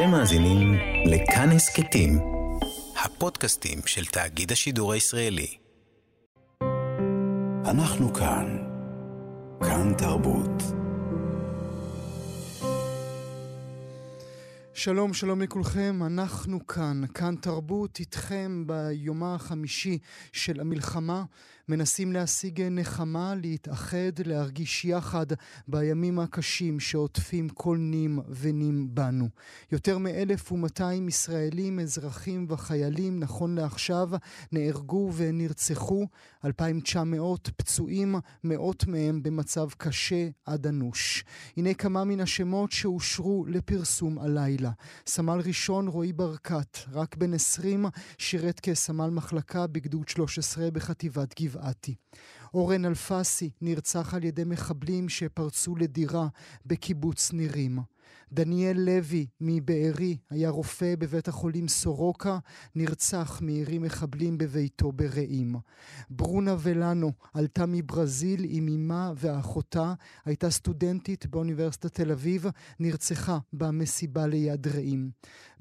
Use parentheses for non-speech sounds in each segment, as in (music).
אתם מאזינים לכאן הסכתים, הפודקאסטים של תאגיד השידור הישראלי. אנחנו כאן. כאן תרבות. שלום, שלום לכולכם, אנחנו כאן, כאן תרבות איתכם ביומה החמישי של המלחמה, מנסים להשיג נחמה, להתאחד, להרגיש יחד בימים הקשים שעוטפים כל נים ונים בנו. יותר מ-1,200 ישראלים, אזרחים וחיילים, נכון לעכשיו, נהרגו ונרצחו, 2,900 פצועים, מאות מהם במצב קשה עד אנוש. הנה כמה מן השמות שאושרו לפרסום הלילה. סמל ראשון רועי ברקת, רק בן 20, שירת כסמל מחלקה בגדוד 13 בחטיבת גבעתי. אורן אלפסי נרצח על ידי מחבלים שפרצו לדירה בקיבוץ נירים. דניאל לוי מבארי היה רופא בבית החולים סורוקה, נרצח מירי מחבלים בביתו ברעים. ברונה ולנו עלתה מברזיל עם אמה ואחותה, הייתה סטודנטית באוניברסיטת תל אביב, נרצחה במסיבה ליד רעים.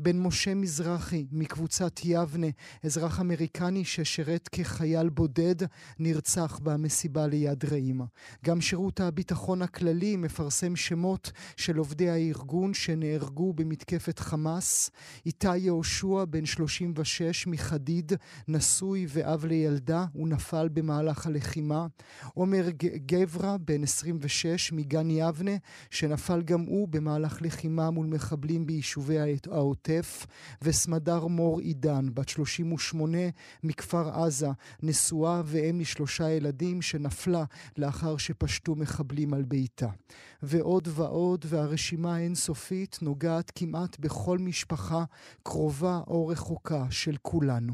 בן משה מזרחי מקבוצת יבנה, אזרח אמריקני ששירת כחייל בודד, נרצח במסיבה ליד רעים. גם שירות הביטחון הכללי מפרסם שמות של עובדי הארגון שנהרגו במתקפת חמאס, איתי יהושע, בן 36 מחדיד, נשוי ואב לילדה, הוא נפל במהלך הלחימה. עומר גברה, בן 26 מגן יבנה, שנפל גם הוא במהלך לחימה מול מחבלים ביישובי העוטף. וסמדר מור עידן, בת 38 מכפר עזה, נשואה ואם לשלושה ילדים, שנפלה לאחר שפשטו מחבלים על ביתה. ועוד ועוד, והרשימה אינסופית. אינסופית נוגעת כמעט בכל משפחה קרובה או רחוקה של כולנו.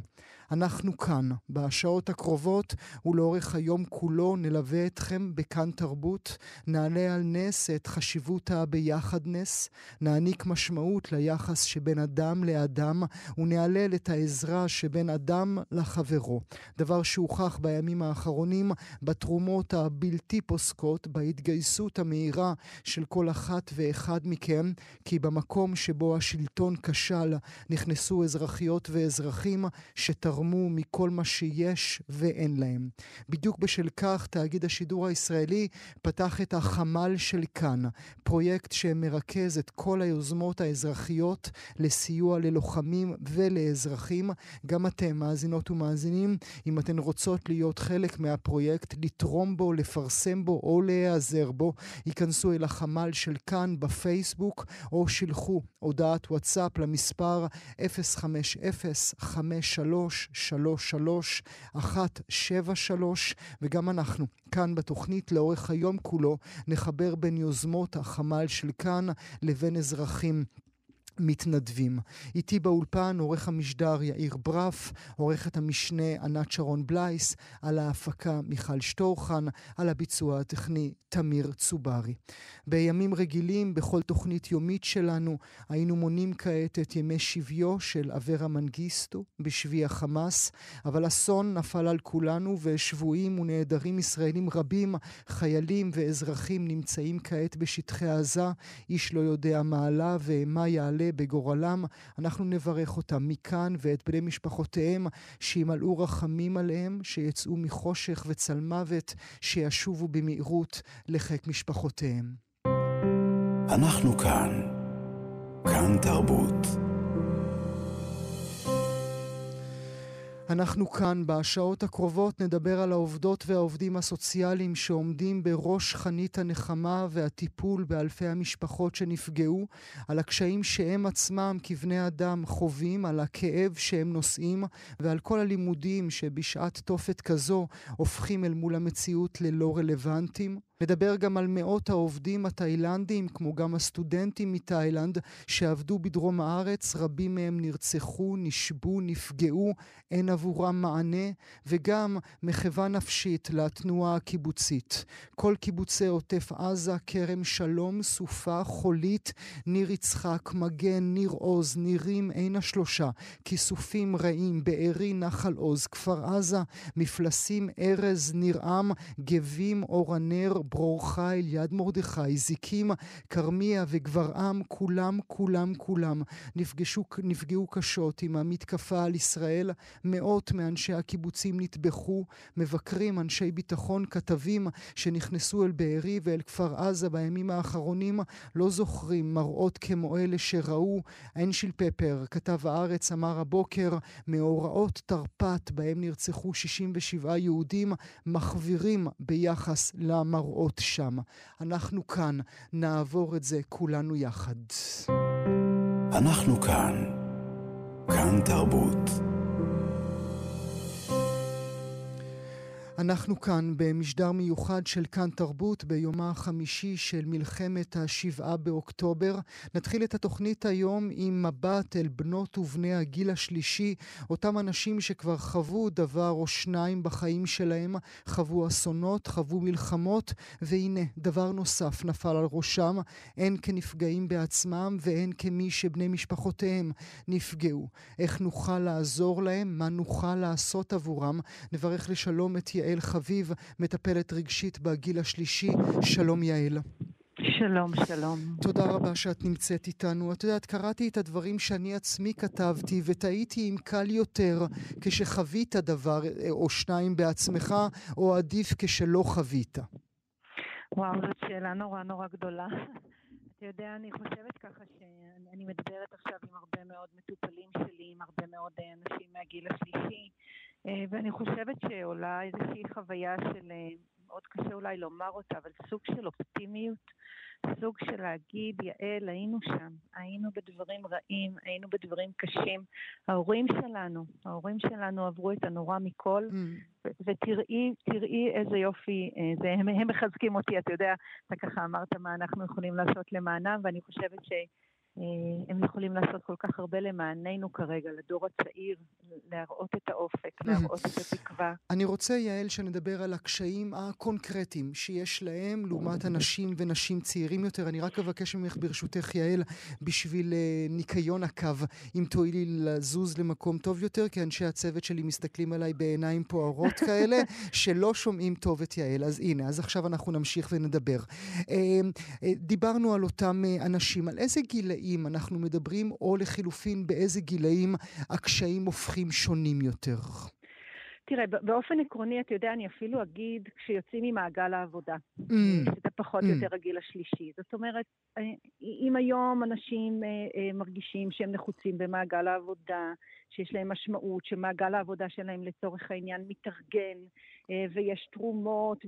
אנחנו כאן, בשעות הקרובות ולאורך היום כולו נלווה אתכם בכאן תרבות, נעלה על נס את חשיבות הביחדנס, נעניק משמעות ליחס שבין אדם לאדם ונהלל את העזרה שבין אדם לחברו. דבר שהוכח בימים האחרונים בתרומות הבלתי פוסקות, בהתגייסות המהירה של כל אחת ואחד מכם, כי במקום שבו השלטון כשל נכנסו אזרחיות ואזרחים שתרמו תרמו מכל מה שיש ואין להם. בדיוק בשל כך תאגיד השידור הישראלי פתח את החמ"ל של כאן, פרויקט שמרכז את כל היוזמות האזרחיות לסיוע ללוחמים ולאזרחים. גם אתם, מאזינות ומאזינים, אם אתן רוצות להיות חלק מהפרויקט, לתרום בו, לפרסם בו או להיעזר בו, ייכנסו אל החמ"ל של כאן בפייסבוק או שילחו הודעת וואטסאפ למספר 050 0333 וגם אנחנו כאן בתוכנית לאורך היום כולו נחבר בין יוזמות החמ"ל של כאן לבין אזרחים מתנדבים. איתי באולפן עורך המשדר יאיר ברף, עורכת המשנה ענת שרון בלייס, על ההפקה מיכל שטורחן, על הביצוע הטכני תמיר צוברי. בימים רגילים, בכל תוכנית יומית שלנו, היינו מונים כעת את ימי שביו של אברה מנגיסטו בשבי החמאס, אבל אסון נפל על כולנו ושבויים ונעדרים ישראלים רבים, חיילים ואזרחים נמצאים כעת בשטחי עזה, איש לא יודע מה עלה ומה יעלה יעלה בגורלם, אנחנו נברך אותם מכאן ואת בני משפחותיהם, שימלאו רחמים עליהם, שיצאו מחושך וצל מוות, שישובו במהירות לחיק משפחותיהם. אנחנו כאן. כאן תרבות. אנחנו כאן בשעות הקרובות נדבר על העובדות והעובדים הסוציאליים שעומדים בראש חנית הנחמה והטיפול באלפי המשפחות שנפגעו, על הקשיים שהם עצמם כבני אדם חווים, על הכאב שהם נושאים ועל כל הלימודים שבשעת תופת כזו הופכים אל מול המציאות ללא רלוונטיים. נדבר גם על מאות העובדים התאילנדים, כמו גם הסטודנטים מתאילנד, שעבדו בדרום הארץ, רבים מהם נרצחו, נשבו, נפגעו, אין עבורם מענה, וגם מחווה נפשית לתנועה הקיבוצית. כל קיבוצי עוטף עזה, כרם שלום, סופה, חולית, ניר יצחק, מגן, ניר עוז, נירים, עין השלושה, כיסופים רעים, בארי, נחל עוז, כפר עזה, מפלסים, ארז, ניר עם, גבים, אור הנר, ברור חיל, יד מרדכי, זיקים, כרמיה וגברעם, כולם, כולם, כולם נפגשו, נפגעו קשות עם המתקפה על ישראל. מאות מאנשי הקיבוצים נטבחו, מבקרים, אנשי ביטחון, כתבים שנכנסו אל בארי ואל כפר עזה בימים האחרונים לא זוכרים מראות כמו אלה שראו. אנשיל פפר, כתב הארץ, אמר הבוקר, מאורעות תרפ"ט בהם נרצחו 67 יהודים, מחווירים ביחס למראות שם. אנחנו כאן, נעבור את זה כולנו יחד. אנחנו כאן. כאן תרבות. אנחנו כאן במשדר מיוחד של כאן תרבות ביומה החמישי של מלחמת השבעה באוקטובר. נתחיל את התוכנית היום עם מבט אל בנות ובני הגיל השלישי, אותם אנשים שכבר חוו דבר או שניים בחיים שלהם, חוו אסונות, חוו מלחמות, והנה, דבר נוסף נפל על ראשם, הן כנפגעים בעצמם והן כמי שבני משפחותיהם נפגעו. איך נוכל לעזור להם? מה נוכל לעשות עבורם? נברך לשלום את יעל חביב, מטפלת רגשית בגיל השלישי. שלום יעל. שלום, שלום. תודה רבה שאת נמצאת איתנו. את יודעת, קראתי את הדברים שאני עצמי כתבתי, ותהיתי אם קל יותר כשחווית דבר אה, או שניים בעצמך, או עדיף כשלא חווית. וואו, זאת שאלה נורא נורא גדולה. אתה יודע, אני חושבת ככה שאני מדברת עכשיו עם הרבה מאוד מטופלים שלי, עם הרבה מאוד אה, אנשים מהגיל השלישי, ואני חושבת שעולה איזושהי חוויה של, אה, מאוד קשה אולי לומר אותה, אבל סוג של אופטימיות, סוג של להגיד, יעל, היינו שם, היינו בדברים רעים, היינו בדברים קשים. ההורים שלנו, ההורים שלנו עברו את הנורא מכל, mm. ותראי, תראי איזה יופי, אה, זה, הם, הם מחזקים אותי, אתה יודע, אתה ככה אמרת מה אנחנו יכולים לעשות למענם, ואני חושבת ש... אה, הם יכולים לעשות כל כך הרבה למעננו כרגע, לדור הצעיר, להראות את האופק, להראות את התקווה. אני רוצה, יעל, שנדבר על הקשיים הקונקרטיים שיש להם לעומת אנשים ונשים צעירים יותר. אני רק אבקש ממך, ברשותך, יעל, בשביל אה, ניקיון הקו, אם תואילי לזוז למקום טוב יותר, כי אנשי הצוות שלי מסתכלים עליי בעיניים פוערות כאלה, (laughs) שלא שומעים טוב את יעל. אז הנה, אז עכשיו אנחנו נמשיך ונדבר. אה, דיברנו על אותם אנשים, על איזה גילאים... גילאים אנחנו מדברים, או לחילופין באיזה גילאים הקשיים הופכים שונים יותר? תראה, באופן עקרוני, אתה יודע, אני אפילו אגיד כשיוצאים ממעגל העבודה, mm. שזה פחות או mm. יותר הגיל השלישי. זאת אומרת, אה, אם היום אנשים אה, אה, מרגישים שהם נחוצים במעגל העבודה, שיש להם משמעות, שמעגל העבודה שלהם לצורך העניין מתארגן, ויש תרומות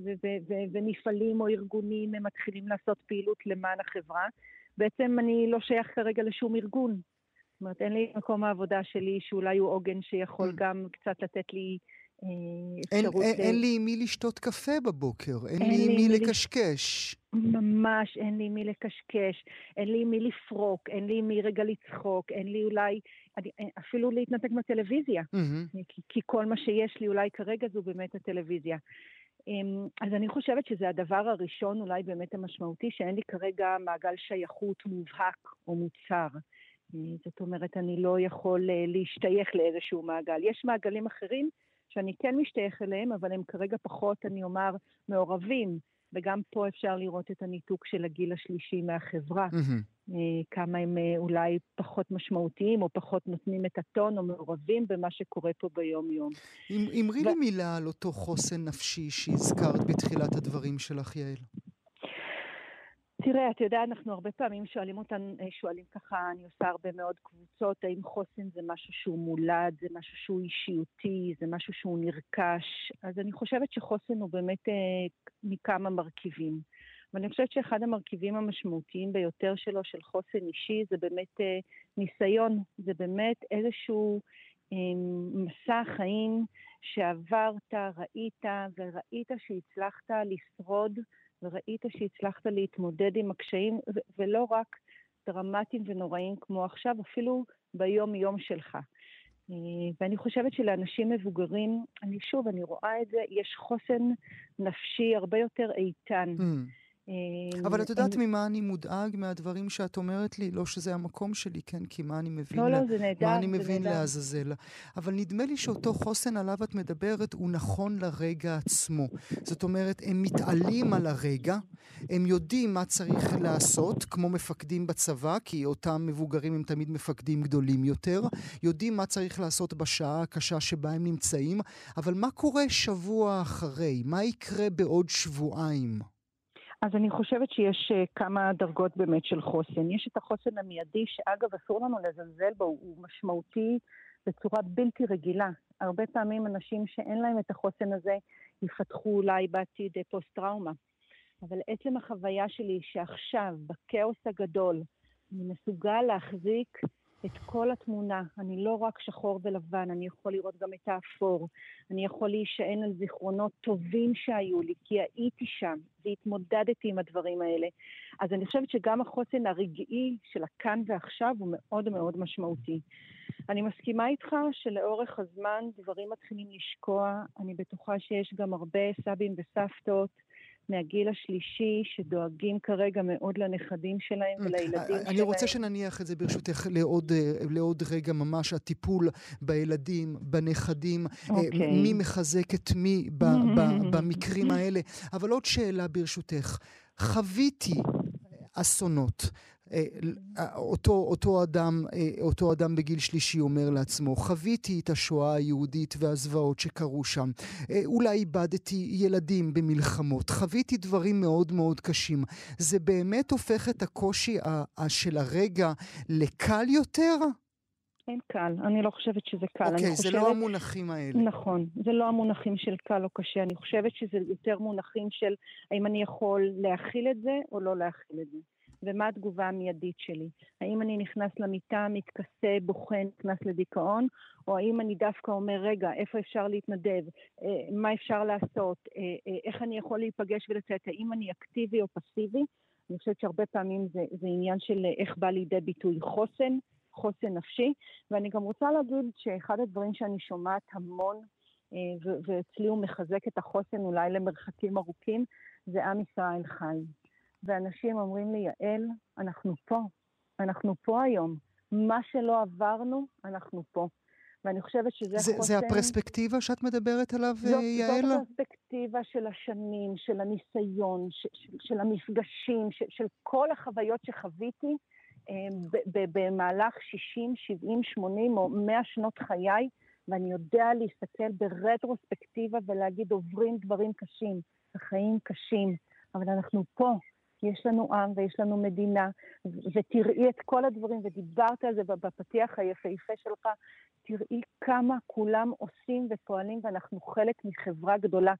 ומפעלים או ארגונים, הם מתחילים לעשות פעילות למען החברה, בעצם אני לא שייך כרגע לשום ארגון. זאת אומרת, אין לי מקום העבודה שלי שאולי הוא עוגן שיכול mm. גם קצת לתת לי אה, אפשרות... אין. אין לי עם מי לשתות קפה בבוקר, אין, אין לי עם מי לקשקש. ממש אין לי עם מי לקשקש, אין לי עם מי לפרוק, אין לי עם מי רגע לצחוק, אין לי אולי, אני, אפילו להתנתק מהטלוויזיה. Mm-hmm. כי, כי כל מה שיש לי אולי כרגע זו באמת הטלוויזיה. אמ, אז אני חושבת שזה הדבר הראשון, אולי באמת המשמעותי, שאין לי כרגע מעגל שייכות מובהק או מוצר. אה, זאת אומרת, אני לא יכול אה, להשתייך לאיזשהו מעגל. יש מעגלים אחרים שאני כן משתייך אליהם, אבל הם כרגע פחות, אני אומר, מעורבים. וגם פה אפשר לראות את הניתוק של הגיל השלישי מהחברה. Mm-hmm. כמה הם אה, אולי פחות משמעותיים, או פחות נותנים את הטון, או מעורבים במה שקורה פה ביום-יום. אמרי ו... לי מילה על אותו חוסן נפשי שהזכרת בתחילת הדברים שלך, יעל. תראה, אתה יודע, אנחנו הרבה פעמים שואלים אותנו, אה, שואלים ככה, אני עושה הרבה מאוד קבוצות, האם חוסן זה משהו שהוא מולד, זה משהו שהוא אישיותי, זה משהו שהוא נרכש. אז אני חושבת שחוסן הוא באמת אה, מכמה מרכיבים. ואני חושבת שאחד המרכיבים המשמעותיים ביותר שלו, של חוסן אישי, זה באמת אה, ניסיון, זה באמת איזשהו אה, מסע חיים שעברת, ראית, וראית שהצלחת לשרוד. וראית שהצלחת להתמודד עם הקשיים, ולא רק דרמטיים ונוראים כמו עכשיו, אפילו ביום-יום שלך. אה, ואני חושבת שלאנשים מבוגרים, אני שוב, אני רואה את זה, יש חוסן נפשי הרבה יותר איתן. Mm. אה, אבל את יודעת ממה אני מודאג? מהדברים שאת אומרת לי? לא שזה המקום שלי, כן? כי מה אני מבין? לא, לא, זה נהדר, מה אני מבין לעזאזל? אבל נדמה לי שאותו חוסן עליו את מדברת הוא נכון לרגע עצמו. זאת אומרת, הם מתעלים על הרגע, הם יודעים מה צריך לעשות, כמו מפקדים בצבא, כי אותם מבוגרים הם תמיד מפקדים גדולים יותר, יודעים מה צריך לעשות בשעה הקשה שבה הם נמצאים, אבל מה קורה שבוע אחרי? מה יקרה בעוד שבועיים? אז אני חושבת שיש uh, כמה דרגות באמת של חוסן. יש את החוסן המיידי, שאגב, אסור לנו לזלזל בו, הוא משמעותי בצורה בלתי רגילה. הרבה פעמים אנשים שאין להם את החוסן הזה יפתחו אולי בעתיד אה, פוסט-טראומה. אבל עצם החוויה שלי שעכשיו, בכאוס הגדול, אני מסוגל להחזיק את כל התמונה. אני לא רק שחור ולבן, אני יכול לראות גם את האפור. אני יכול להישען על זיכרונות טובים שהיו לי, כי הייתי שם והתמודדתי עם הדברים האלה. אז אני חושבת שגם החוסן הרגעי של הכאן ועכשיו הוא מאוד מאוד משמעותי. אני מסכימה איתך שלאורך הזמן דברים מתחילים לשקוע. אני בטוחה שיש גם הרבה סבים וסבתות. מהגיל השלישי, שדואגים כרגע מאוד לנכדים שלהם mm. ולילדים שלהם. אני רוצה שנניח את זה ברשותך לעוד, אה, לעוד רגע ממש, הטיפול בילדים, בנכדים, okay. אה, אוקיי. מי מחזק את מי ב, (laughs) ב, במקרים האלה. אבל עוד שאלה ברשותך. חוויתי אסונות. אה, אה, אותו, אותו, אדם, אה, אותו אדם בגיל שלישי אומר לעצמו, חוויתי את השואה היהודית והזוועות שקרו שם. אולי איבדתי ילדים במלחמות, חוויתי דברים מאוד מאוד קשים. זה באמת הופך את הקושי של הרגע לקל יותר? אין קל, אני לא חושבת שזה קל. אוקיי, okay, זה לא המונחים האלה. נכון, זה לא המונחים של קל או קשה, אני חושבת שזה יותר מונחים של האם אני יכול להכיל את זה או לא להכיל את זה. ומה התגובה המיידית שלי. האם אני נכנס למיטה, מתכסה, בוכה, נכנס לדיכאון, או האם אני דווקא אומר, רגע, איפה אפשר להתנדב? אה, מה אפשר לעשות? אה, אה, איך אני יכול להיפגש ולצאת? האם אני אקטיבי או פסיבי? אני חושבת שהרבה פעמים זה, זה עניין של איך בא לידי ביטוי חוסן, חוסן נפשי. ואני גם רוצה להגיד שאחד הדברים שאני שומעת המון, ואצלי הוא מחזק את החוסן אולי למרחקים ארוכים, זה עם ישראל חי. ואנשים אומרים לי, יעל, אנחנו פה, אנחנו פה היום. מה שלא עברנו, אנחנו פה. ואני חושבת שזה זה, חוסן... זה הפרספקטיבה שאת מדברת עליו, זאת, יעל? זאת הפרספקטיבה של השנים, של הניסיון, של, של, של המפגשים, של, של כל החוויות שחוויתי אה, במהלך 60, 70, 80 או 100 שנות חיי, ואני יודע להסתכל ברטרוספקטיבה ולהגיד, עוברים דברים קשים, החיים קשים, אבל אנחנו פה, יש לנו עם ויש לנו מדינה, ותראי את כל הדברים, ודיברת על זה בפתיח היפהפה שלך, תראי כמה כולם עושים ופועלים ואנחנו חלק מחברה גדולה.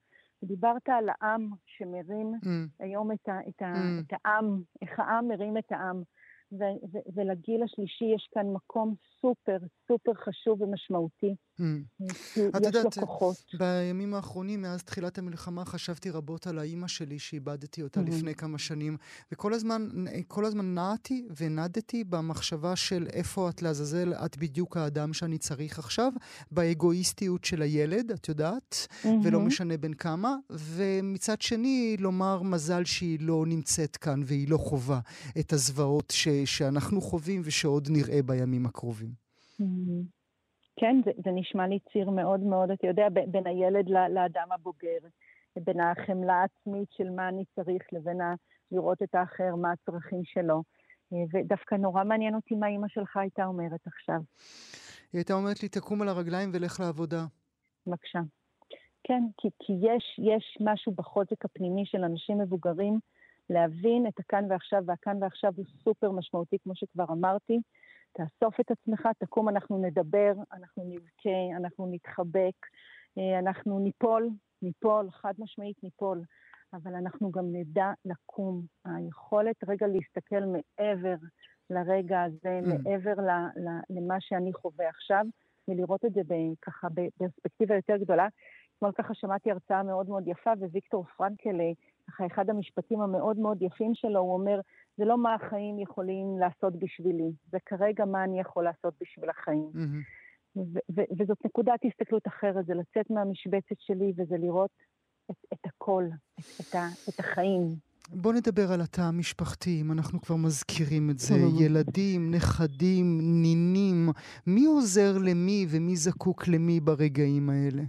דיברת על העם שמרים mm. היום את, ה, את, ה, mm. את העם, איך העם מרים את העם. ו- ו- ולגיל השלישי יש כאן מקום סופר, סופר חשוב ומשמעותי. Mm. את יודעת, בימים האחרונים, מאז תחילת המלחמה, חשבתי רבות על האימא שלי, שאיבדתי אותה mm-hmm. לפני כמה שנים, וכל הזמן, כל הזמן נעתי ונדתי במחשבה של איפה את לעזאזל, את בדיוק האדם שאני צריך עכשיו, באגואיסטיות של הילד, את יודעת, mm-hmm. ולא משנה בין כמה, ומצד שני, לומר מזל שהיא לא נמצאת כאן והיא לא חווה את הזוועות ש... שאנחנו חווים ושעוד נראה בימים הקרובים. Mm-hmm. כן, זה, זה נשמע לי ציר מאוד מאוד, אתה יודע, בין הילד לאדם הבוגר, בין החמלה העצמית של מה אני צריך לבין ה... לראות את האחר, מה הצרכים שלו. אה, ודווקא נורא מעניין אותי מה אימא שלך הייתה אומרת עכשיו. היא הייתה אומרת לי, תקום על הרגליים ולך לעבודה. בבקשה. כן, כי, כי יש, יש משהו בחוזק הפנימי של אנשים מבוגרים להבין את הכאן ועכשיו, והכאן ועכשיו הוא סופר משמעותי, כמו שכבר אמרתי. תאסוף את עצמך, תקום, אנחנו נדבר, אנחנו נבכה, אנחנו נתחבק, אה, אנחנו ניפול, ניפול, חד משמעית ניפול, אבל אנחנו גם נדע לקום. היכולת רגע להסתכל מעבר לרגע הזה, mm. מעבר ל, ל, למה שאני חווה עכשיו, ולראות את זה ככה בפרספקטיבה יותר גדולה. אתמול ככה שמעתי הרצאה מאוד מאוד יפה, וויקטור פרנקל אה, ככה אחד המשפטים המאוד מאוד יפים שלו, הוא אומר, זה לא מה החיים יכולים לעשות בשבילי, זה כרגע מה אני יכול לעשות בשביל החיים. Mm-hmm. וזאת נקודת הסתכלות אחרת, זה לצאת מהמשבצת שלי וזה לראות את, את הכל, את, את, ה- את החיים. בוא נדבר על התא המשפחתי, אם אנחנו כבר מזכירים את זה. ילדים, נכדים, נינים, מי עוזר למי ומי זקוק למי ברגעים האלה?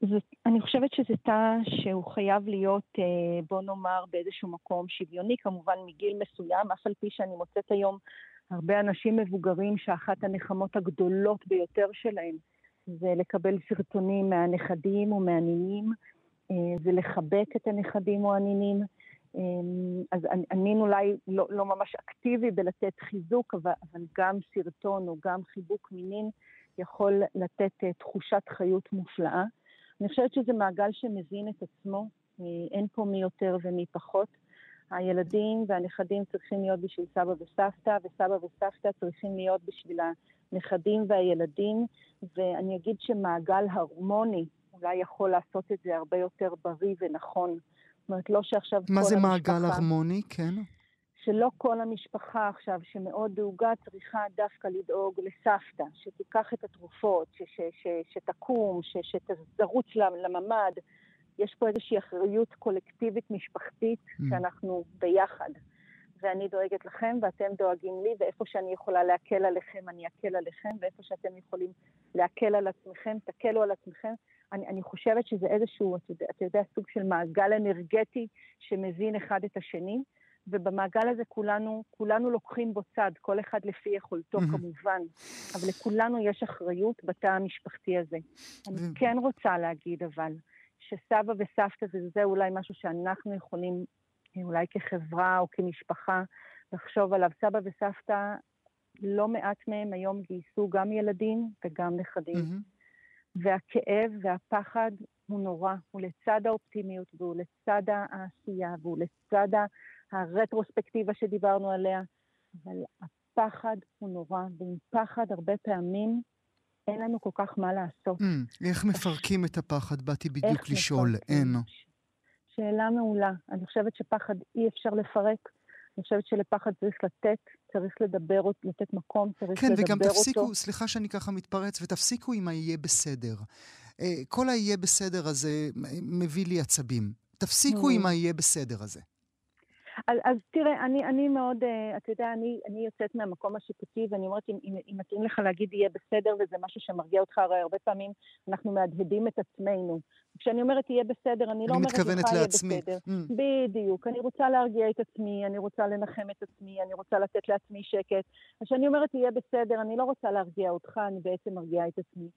זה, אני חושבת שזה תא שהוא חייב להיות, אה, בוא נאמר, באיזשהו מקום שוויוני, כמובן מגיל מסוים, אף על פי שאני מוצאת היום הרבה אנשים מבוגרים שאחת הנחמות הגדולות ביותר שלהם זה לקבל סרטונים מהנכדים או מהנינים, אה, זה לחבק את הנכדים או הנינים. אה, אז הנין אולי לא, לא ממש אקטיבי בלתת חיזוק, אבל, אבל גם סרטון או גם חיבוק מינין יכול לתת תחושת חיות מופלאה. אני חושבת שזה מעגל שמזין את עצמו, אין פה מי יותר ומי פחות. הילדים והנכדים צריכים להיות בשביל סבא וסבתא, וסבא וסבתא צריכים להיות בשביל הנכדים והילדים, ואני אגיד שמעגל הרמוני אולי יכול לעשות את זה הרבה יותר בריא ונכון. זאת אומרת, לא שעכשיו מה זה מעגל הרמוני? כן. שלא כל המשפחה עכשיו שמאוד דאוגה צריכה דווקא לדאוג לסבתא, שתיקח את התרופות, ש, ש, ש, שתקום, ש, שתרוץ לממ"ד. יש פה איזושהי אחריות קולקטיבית משפחתית mm. שאנחנו ביחד. ואני דואגת לכם ואתם דואגים לי, ואיפה שאני יכולה להקל עליכם, אני אקל עליכם, ואיפה שאתם יכולים להקל על עצמכם, תקלו על עצמכם. אני, אני חושבת שזה איזשהו, אתה יודע, סוג של מעגל אנרגטי שמזין אחד את השני. ובמעגל הזה כולנו, כולנו לוקחים בו צד, כל אחד לפי יכולתו mm-hmm. כמובן, אבל לכולנו יש אחריות בתא המשפחתי הזה. אני כן רוצה להגיד אבל, שסבא וסבתא זה, זה אולי משהו שאנחנו יכולים, אולי כחברה או כמשפחה, לחשוב עליו. סבא וסבתא, לא מעט מהם היום גייסו גם ילדים וגם נכדים. Mm-hmm. והכאב והפחד הוא נורא, הוא לצד האופטימיות והוא לצד העשייה והוא לצד. הרטרוספקטיבה שדיברנו עליה, אבל הפחד הוא נורא, ועם פחד הרבה פעמים אין לנו כל כך מה לעשות. Mm, איך מפרקים את הפחד? באתי בדיוק לשאול, אין. שאלה מעולה. אני חושבת שפחד אי אפשר לפרק. אני חושבת שלפחד צריך לתת, צריך לדבר, לתת מקום, צריך כן, לדבר אותו. כן, וגם תפסיקו, אותו. סליחה שאני ככה מתפרץ, ותפסיקו עם ה"יהיה בסדר". אה, כל ה"יהיה בסדר" הזה מביא לי עצבים. תפסיקו mm. עם ה"יהיה בסדר" הזה. אז, אז תראה, אני, אני מאוד, uh, אתה יודע, אני, אני יוצאת מהמקום השיפוטי ואני אומרת, אם, אם, אם מתאים לך להגיד יהיה בסדר וזה משהו שמרגיע אותך, הרי הרבה פעמים אנחנו מהדהדים את עצמנו. כשאני אומרת יהיה בסדר, אני לא אומרת לך יהיה בסדר. Mm. בדיוק. אני רוצה להרגיע את עצמי, אני רוצה לנחם את עצמי, אני רוצה לתת לעצמי שקט. אז כשאני אומרת יהיה בסדר, אני לא רוצה להרגיע אותך, אני בעצם מרגיעה את עצמי.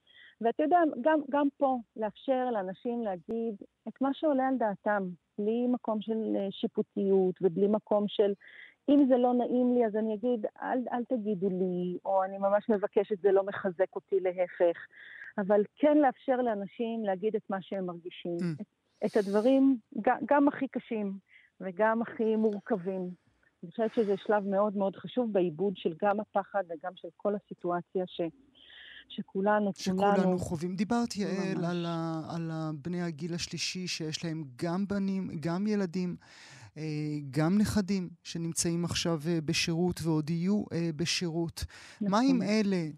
ואתה יודע, גם, גם פה, לאפשר לאנשים להגיד את מה שעולה על דעתם, בלי מקום של אה, שיפוטיות ובלי מקום של אם זה לא נעים לי, אז אני אגיד, אל, אל תגידו לי, או אני ממש מבקשת, זה לא מחזק אותי, להפך. אבל כן לאפשר לאנשים להגיד את מה שהם מרגישים. Mm. את, את הדברים, גם, גם הכי קשים וגם הכי מורכבים. אני חושבת שזה שלב מאוד מאוד חשוב בעיבוד של גם הפחד וגם של כל הסיטואציה ש... שכולנו, שכולנו כולנו חווים. דיברתי, יעל, על, על בני הגיל השלישי שיש להם גם בנים, גם ילדים. אה, גם נכדים שנמצאים עכשיו אה, בשירות ועוד יהיו אה, בשירות. נכון. מה עם אלה אה,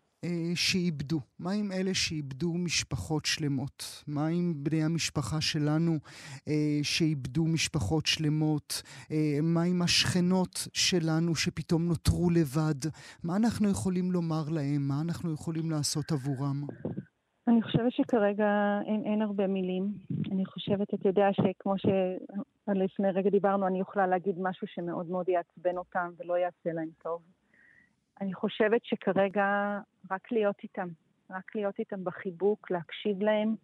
שאיבדו? מה עם אלה שאיבדו משפחות שלמות? מה עם בני המשפחה שלנו אה, שאיבדו משפחות שלמות? אה, מה עם השכנות שלנו שפתאום נותרו לבד? מה אנחנו יכולים לומר להם? מה אנחנו יכולים לעשות עבורם? אני חושבת שכרגע אין, אין הרבה מילים. אני חושבת, אתה יודע, שכמו שלפני רגע דיברנו, אני יכולה להגיד משהו שמאוד מאוד יעצבן אותם ולא יעשה להם טוב. אני חושבת שכרגע רק להיות איתם, רק להיות איתם בחיבוק, להקשיב להם,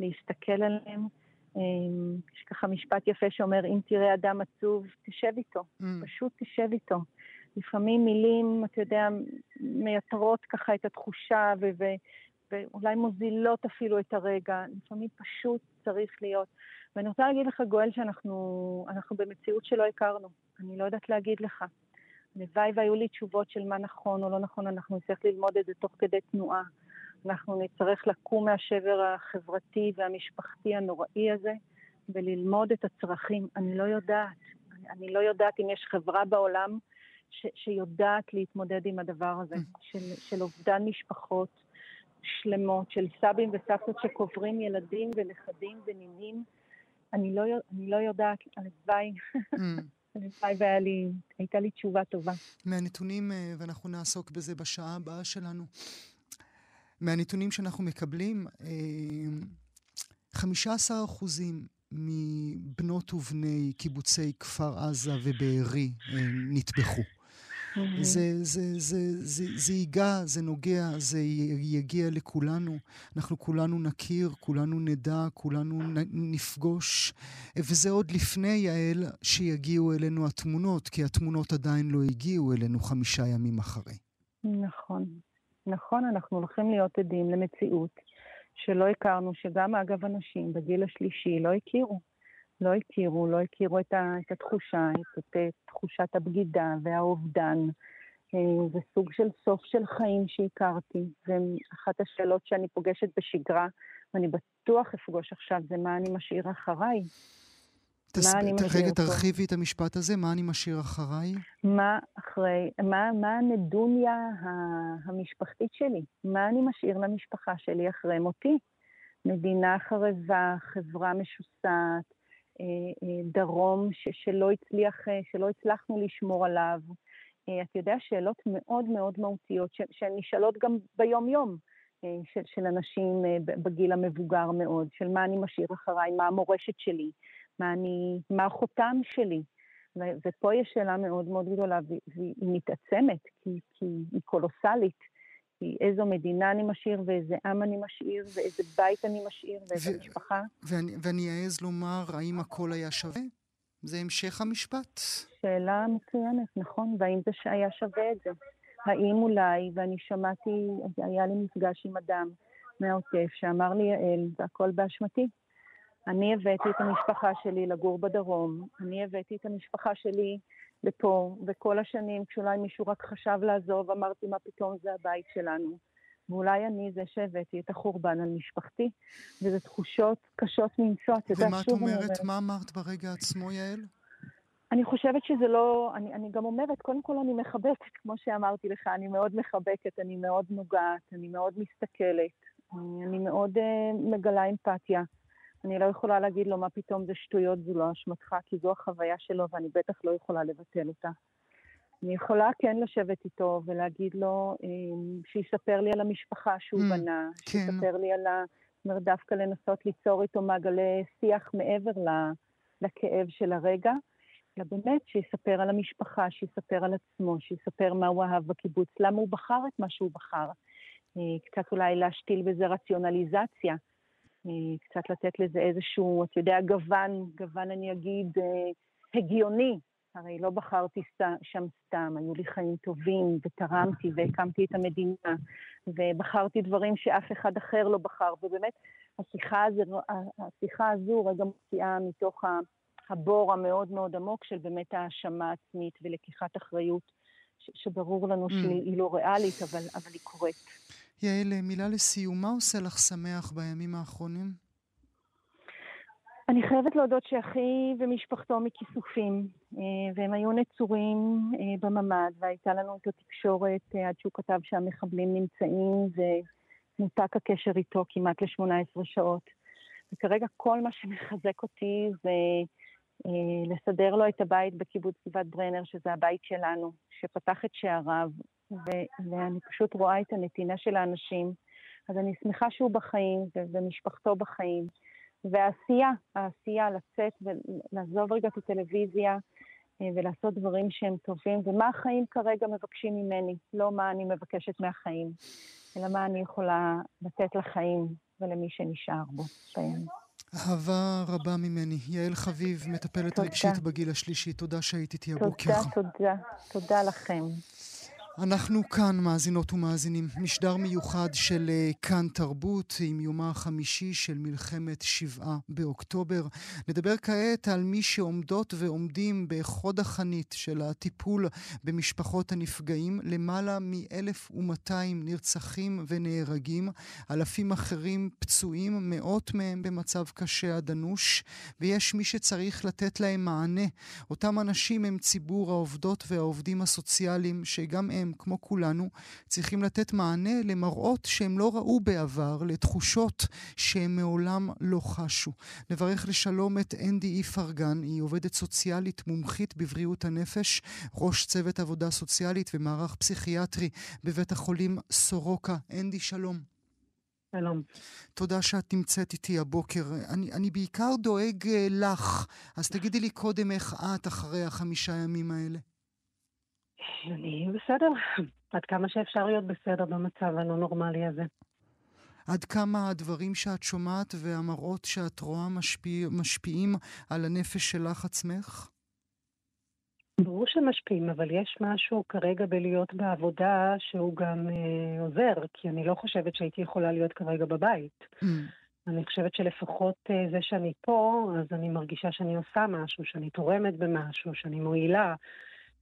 להסתכל עליהם. אמ, יש ככה משפט יפה שאומר, אם תראה אדם עצוב, תשב איתו, mm. פשוט תשב איתו. לפעמים מילים, אתה יודע, מייתרות ככה את התחושה ו- ו- ואולי מוזילות אפילו את הרגע. לפעמים פשוט צריך להיות. ואני רוצה להגיד לך, גואל, שאנחנו במציאות שלא הכרנו. אני לא יודעת להגיד לך. הלוואי והיו לי תשובות של מה נכון או לא נכון, אנחנו נצטרך ללמוד את זה תוך כדי תנועה. אנחנו נצטרך לקום מהשבר החברתי והמשפחתי הנוראי הזה וללמוד את הצרכים. אני לא יודעת. אני, לא יודעת אם יש חברה בעולם ש, שיודעת להתמודד עם הדבר הזה. של, של אובדן משפחות שלמות, של סבים וסבתות שקוברים ילדים ונכדים ונינים. אני לא, אני לא יודעת, הלוואי, mm. הלוואי והיה לי, הייתה לי תשובה טובה. מהנתונים, ואנחנו נעסוק בזה בשעה הבאה שלנו, מהנתונים שאנחנו מקבלים, 15 אחוזים מבנות ובני קיבוצי כפר עזה ובארי נטבחו. זה, זה, זה, זה, זה ייגע, זה נוגע, זה יגיע לכולנו. אנחנו כולנו נכיר, כולנו נדע, כולנו נפגוש. וזה עוד לפני, יעל, שיגיעו אלינו התמונות, כי התמונות עדיין לא הגיעו אלינו חמישה ימים אחרי. נכון. נכון, אנחנו הולכים להיות עדים למציאות שלא הכרנו, שגם אגב אנשים בגיל השלישי לא הכירו. לא הכירו, לא הכירו את, ה, את התחושה, את, את, תחושת הבגידה והאובדן. אה, זה סוג של סוף של חיים שהכרתי. ואחת השאלות שאני פוגשת בשגרה, ואני בטוח אפגוש עכשיו, זה מה אני משאיר אחריי. תס... מה אני משאיר רגע, תרחיבי את המשפט הזה, מה אני משאיר אחריי? מה אחרי, מה, מה הנדוניה המשפחתית שלי? מה אני משאיר למשפחה שלי אחרי מותי? מדינה חרבה, חברה משוסעת, אה, אה, דרום ש, שלא הצליח, אה, שלא הצלחנו לשמור עליו. אתה יודע, שאלות מאוד מאוד מהותיות, שהן נשאלות גם ביום-יום של, של אנשים בגיל המבוגר מאוד, של מה אני משאיר אחריי, מה המורשת שלי, מה, אני, מה החותם שלי. ופה יש שאלה מאוד מאוד גדולה, והיא מתעצמת, כי, כי היא קולוסלית. כי איזו מדינה אני משאיר, ואיזה עם אני משאיר, ואיזה בית אני משאיר, ואיזה ו- משפחה. ואני, ואני אעז לומר, האם הכל היה שווה? זה המשך המשפט. שאלה מצוינת, נכון, והאם זה היה שווה את זה? האם אולי, ואני שמעתי, היה לי מפגש עם אדם מהעוטף שאמר לי, יעל, זה הכל באשמתי. אני הבאתי את המשפחה שלי לגור בדרום, אני הבאתי את המשפחה שלי לפה, וכל השנים כשאולי מישהו רק חשב לעזוב, אמרתי מה פתאום זה הבית שלנו. ואולי אני זה שהבאתי את החורבן על משפחתי, וזה תחושות קשות מנשוא. ומה את אומרת? מה אמרת ברגע עצמו, יעל? אני חושבת שזה לא... אני, אני גם אומרת, קודם כל אני מחבקת, (laughs) כמו שאמרתי לך, אני מאוד מחבקת, אני מאוד נוגעת, אני מאוד מסתכלת, אני, אני מאוד uh, מגלה אמפתיה. אני לא יכולה להגיד לו מה פתאום זה שטויות, זו לא אשמתך, כי זו החוויה שלו ואני בטח לא יכולה לבטל אותה. אני יכולה כן לשבת איתו ולהגיד לו אמ, שיספר לי על המשפחה שהוא mm, בנה, כן. שיספר לי על ה... זאת אומרת, דווקא לנסות ליצור איתו מעגלי שיח מעבר לכאב של הרגע, אלא באמת שיספר על המשפחה, שיספר על עצמו, שיספר מה הוא אהב בקיבוץ, למה הוא בחר את מה שהוא בחר. אה, קצת אולי להשתיל בזה רציונליזציה. קצת לתת לזה איזשהו, אתה יודע, גוון, גוון אני אגיד, אה, הגיוני. הרי לא בחרתי שם סתם, היו לי חיים טובים, ותרמתי, והקמתי את המדינה, ובחרתי דברים שאף אחד אחר לא בחר, ובאמת, השיחה, הזו, השיחה הזו רגע מוציאה מתוך הבור המאוד מאוד עמוק של באמת האשמה עצמית ולקיחת אחריות, שברור לנו mm. שהיא לא ריאלית, אבל, אבל היא קורית. יעל, מילה לסיום, מה עושה לך שמח בימים האחרונים? אני חייבת להודות שאחי ומשפחתו מכיסופים, אה, והם היו נצורים אה, בממ"ד, והייתה לנו איתו תקשורת אה, עד שהוא כתב שהמחבלים נמצאים, ונותק הקשר איתו כמעט ל-18 שעות. וכרגע כל מה שמחזק אותי זה לסדר לו את הבית בקיבוץ גבעת ברנר, שזה הבית שלנו, שפתח את שעריו, ו- ואני פשוט רואה את הנתינה של האנשים. אז אני שמחה שהוא בחיים ו- ומשפחתו בחיים. והעשייה, העשייה לצאת ולעזוב רגע את הטלוויזיה אה, ולעשות דברים שהם טובים, ומה החיים כרגע מבקשים ממני, לא מה אני מבקשת מהחיים, אלא מה אני יכולה לתת לחיים ולמי שנשאר בו. אהבה רבה ממני. יעל חביב, מטפלת תודה. רגשית בגיל השלישי, תודה שהיית איתי הבוקר. תודה, תודה. תודה לכם. אנחנו כאן, מאזינות ומאזינים, משדר מיוחד של אה, כאן תרבות עם יומה החמישי של מלחמת שבעה באוקטובר. נדבר כעת על מי שעומדות ועומדים בחוד החנית של הטיפול במשפחות הנפגעים. למעלה מ-1,200 נרצחים ונהרגים, אלפים אחרים פצועים, מאות מהם במצב קשה עד אנוש, ויש מי שצריך לתת להם מענה. אותם אנשים הם ציבור העובדות והעובדים הסוציאליים, שגם הם הם, כמו כולנו, צריכים לתת מענה למראות שהם לא ראו בעבר, לתחושות שהם מעולם לא חשו. נברך לשלום את אנדי איפרגן, היא עובדת סוציאלית מומחית בבריאות הנפש, ראש צוות עבודה סוציאלית ומערך פסיכיאטרי בבית החולים סורוקה. אנדי, שלום. שלום. תודה שאת נמצאת איתי הבוקר. אני, אני בעיקר דואג uh, לך, אז תגידי לי קודם איך את אחרי החמישה ימים האלה. אני בסדר, עד כמה שאפשר להיות בסדר במצב הלא נורמלי הזה. עד כמה הדברים שאת שומעת והמראות שאת רואה משפיע, משפיעים על הנפש שלך עצמך? ברור שמשפיעים, אבל יש משהו כרגע בלהיות בעבודה שהוא גם אה, עוזר, כי אני לא חושבת שהייתי יכולה להיות כרגע בבית. Mm. אני חושבת שלפחות אה, זה שאני פה, אז אני מרגישה שאני עושה משהו, שאני תורמת במשהו, שאני מועילה.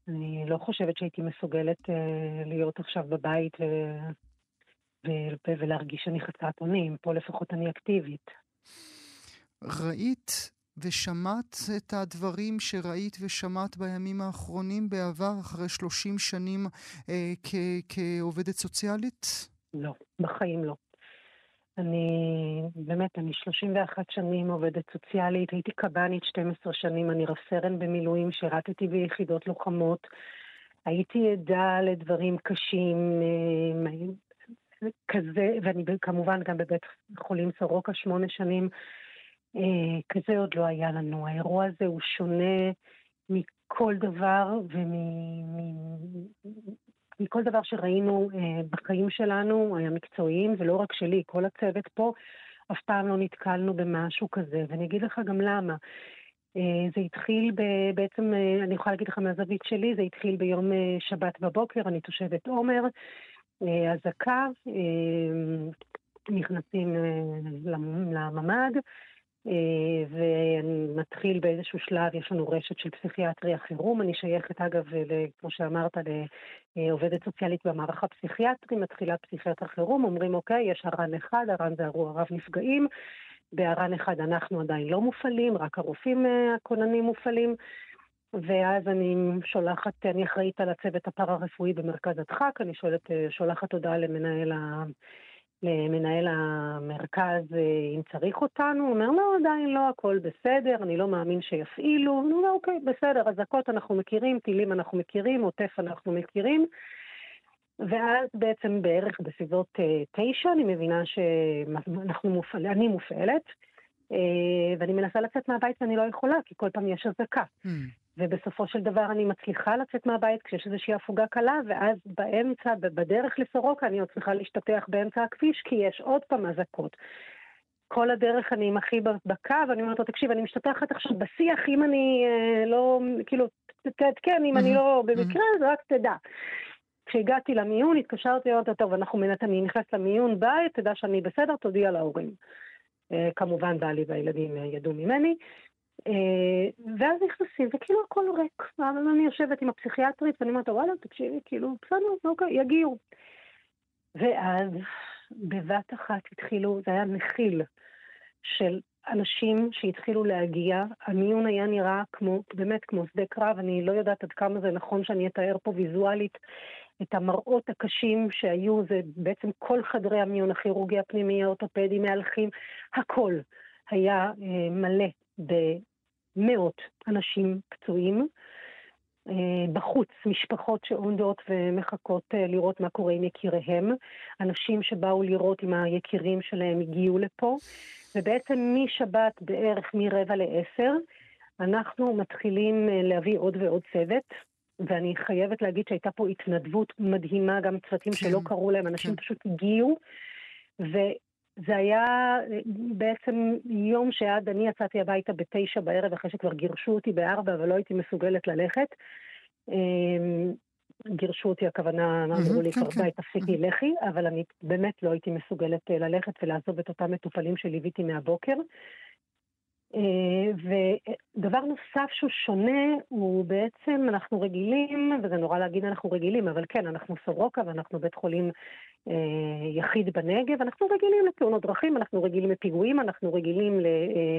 אני לא חושבת שהייתי מסוגלת אה, להיות עכשיו בבית ו... ו... ולהרגיש שאני חסרת אונים. פה לפחות אני אקטיבית. ראית ושמעת את הדברים שראית ושמעת בימים האחרונים בעבר, אחרי 30 שנים אה, כ- כעובדת סוציאלית? לא, בחיים לא. אני, באמת, אני 31 שנים עובדת סוציאלית, הייתי קב"נית 12 שנים, אני רב סרן במילואים, שירתתי ביחידות לוחמות, הייתי עדה לדברים קשים, אה, כזה, ואני כמובן גם בבית חולים סורוקה שמונה שנים. אה, כזה עוד לא היה לנו. האירוע הזה הוא שונה מכל דבר ומכל דבר שראינו אה, בחיים שלנו, המקצועיים, ולא רק שלי, כל הצוות פה, אף פעם לא נתקלנו במשהו כזה. ואני אגיד לך גם למה. אה, זה התחיל בעצם, אני יכולה להגיד לך מהזווית שלי, זה התחיל ביום שבת בבוקר, אני תושבת עומר, אזעקה, נכנסים לממ"ד, אה, ונתחיל באיזשהו שלב, יש לנו רשת של פסיכיאטריה חירום, אני שייכת אגב, כמו שאמרת, לעובדת סוציאלית במערך הפסיכיאטרי, מתחילה פסיכיאטר חירום, אומרים אוקיי, יש הר"ן אחד, הר"ן זה אירוע רב נפגעים, בהר"ן אחד אנחנו עדיין לא מופעלים, רק הרופאים אה, הכוננים מופעלים. ואז אני שולחת, אני אחראית על הצוות הפארה-רפואי במרכז הדחק, אני שואלת, אה, שולחת הודעה למנהל. למנהל המרכז אה, אם צריך אותנו, הוא אומר, לא, עדיין לא, הכל בסדר, אני לא מאמין שיפעילו. הוא אומר, אוקיי, בסדר, אזעקות אנחנו מכירים, טילים אנחנו מכירים, עוטף אנחנו מכירים. ואז בעצם בערך בסביבות אה, תשע אני מבינה שאנחנו מופעל, אני מופעלת, אה, ואני מנסה לצאת מהבית ואני לא יכולה, כי כל פעם יש אזעקה. Mm. ובסופו של דבר אני מצליחה לצאת מהבית כשיש איזושהי הפוגה קלה, ואז באמצע, בדרך לסורוקה, אני עוד צריכה להשתטח באמצע הכביש, כי יש עוד פעם אזעקות. כל הדרך אני עם אחי בקו, אני אומרת לו, תקשיב, אני משתטחת עכשיו בשיח, אם אני אה, לא, כאילו, תעדכן, אם אני לא במקרה, אז רק תדע. כשהגעתי למיון, התקשרתי, אמרתי, טוב, אנחנו מנת, אני נכנסת למיון בית, תדע שאני בסדר, תודיע להורים. אה, כמובן, בעלי והילדים אה, ידעו ממני. אה, ואז נכנסים, וכאילו הכל ריק. אבל אני יושבת עם הפסיכיאטרית, ואני אומרת, וואלה, תקשיבי, כאילו, בסדר, אוקיי, יגיעו. ואז בבת אחת התחילו, זה היה מכיל של אנשים שהתחילו להגיע. המיון היה נראה כמו, באמת כמו שדה קרב, אני לא יודעת עד כמה זה נכון שאני אתאר פה ויזואלית את המראות הקשים שהיו, זה בעצם כל חדרי המיון, הכירורגי הפנימי, האורתופדי, מהלכים, הכל היה אה, מלא במאות אנשים פצועים. אה, בחוץ, משפחות שעומדות ומחכות אה, לראות מה קורה עם יקיריהם, אנשים שבאו לראות אם היקירים שלהם הגיעו לפה, ובעצם משבת בערך מרבע לעשר, אנחנו מתחילים אה, להביא עוד ועוד צוות, ואני חייבת להגיד שהייתה פה התנדבות מדהימה, גם צוותים כן, שלא קראו להם, אנשים כן. פשוט הגיעו, זה היה אה, בעצם יום שעד אני יצאתי הביתה בתשע בערב אחרי שכבר גירשו אותי בארבע ולא הייתי מסוגלת ללכת. אמ, גירשו אותי, הכוונה, אמרו לי, כן, כבר די, כן. תפסיקי, לכי, אבל אני באמת לא הייתי מסוגלת אה, ללכת ולעזוב את אותם מטופלים שליוויתי מהבוקר. אה, ודבר נוסף שהוא שונה, הוא בעצם, אנחנו רגילים, וזה נורא להגיד אנחנו רגילים, אבל כן, אנחנו סורוקה ואנחנו בית חולים אה, יחיד בנגב, אנחנו רגילים לתאונות דרכים, אנחנו רגילים לפיגועים, אנחנו רגילים אה,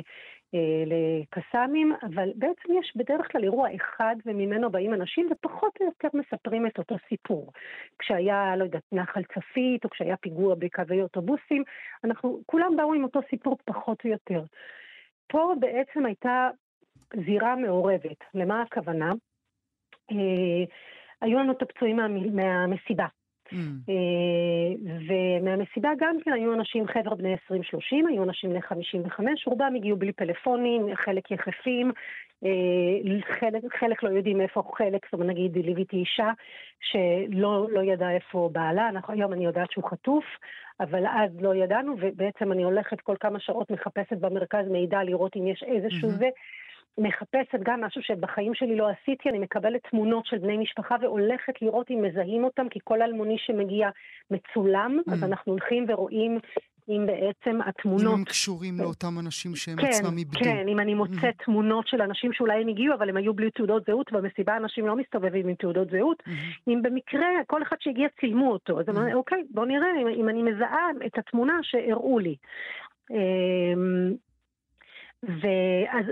לקסאמים, אבל בעצם יש בדרך כלל אירוע אחד וממנו באים אנשים ופחות או יותר מספרים את אותו סיפור. כשהיה, לא יודעת, נחל צפית, או כשהיה פיגוע בקווי אוטובוסים, אנחנו, כולם באו עם אותו סיפור פחות או יותר. פה בעצם הייתה זירה מעורבת. למה הכוונה? אה, היו לנו את הפצועים מה, מהמסיבה. Mm. אה, ומהמסיבה גם כן היו אנשים, חבר'ה בני 20-30, היו אנשים בני 55, רובם הגיעו בלי פלאפונים, חלק יחפים, אה, חלק, חלק לא יודעים איפה חלק, זאת אומרת נגיד ליוויתי אישה שלא לא ידעה איפה בעלה, היום אני יודעת שהוא חטוף, אבל אז לא ידענו, ובעצם אני הולכת כל כמה שעות מחפשת במרכז מידע לראות אם יש איזשהו mm-hmm. זה. מחפשת גם משהו שבחיים שלי לא עשיתי, אני מקבלת תמונות של בני משפחה והולכת לראות אם מזהים אותם, כי כל אלמוני שמגיע מצולם, mm. אז אנחנו הולכים ורואים אם בעצם התמונות... אם הם קשורים לאותם אנשים שהם כן, עצמם איבדו. כן, אם אני מוצאת mm-hmm. תמונות של אנשים שאולי הם הגיעו, אבל הם היו בלי תעודות זהות, במסיבה אנשים לא מסתובבים עם תעודות זהות. Mm-hmm. אם במקרה כל אחד שהגיע צילמו אותו, אז mm-hmm. אני אוקיי, בוא נראה אם, אם אני מזהה את התמונה שהראו לי. אמ, ואז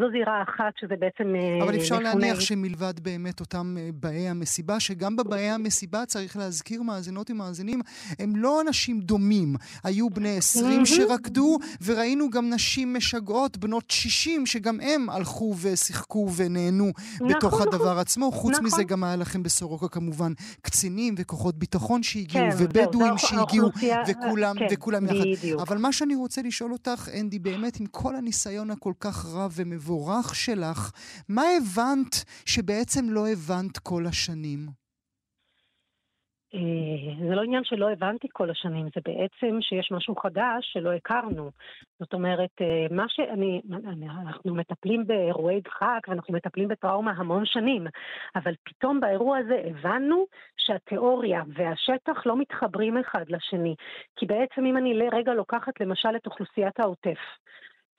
זו זירה אחת שזה בעצם... אה, אבל אפשר מפוני... להניח שמלבד באמת אותם אה, באי המסיבה, שגם בבאי המסיבה, צריך להזכיר מאזינות ומאזינים, הם לא אנשים דומים. היו בני 20 שרקדו, וראינו גם נשים משגעות, בנות 60, שגם הם הלכו ושיחקו ונהנו נכון, בתוך נכון, הדבר עצמו. חוץ נכון. מזה גם היה לכם בסורוקה כמובן קצינים וכוחות ביטחון שהגיעו, כן, ובדואים שהגיעו, וכולם, כן, וכולם יחד. בדיוק. אבל מה שאני רוצה לשאול אותך, אנדי, באמת, עם כל הניסיון... הניסיון הכל כך רב ומבורך שלך, מה הבנת שבעצם לא הבנת כל השנים? אה, זה לא עניין שלא הבנתי כל השנים, זה בעצם שיש משהו חדש שלא הכרנו. זאת אומרת, אה, מה שאני, אנחנו מטפלים באירועי דחק ואנחנו מטפלים בטראומה המון שנים, אבל פתאום באירוע הזה הבנו שהתיאוריה והשטח לא מתחברים אחד לשני. כי בעצם אם אני לרגע לוקחת למשל את אוכלוסיית העוטף,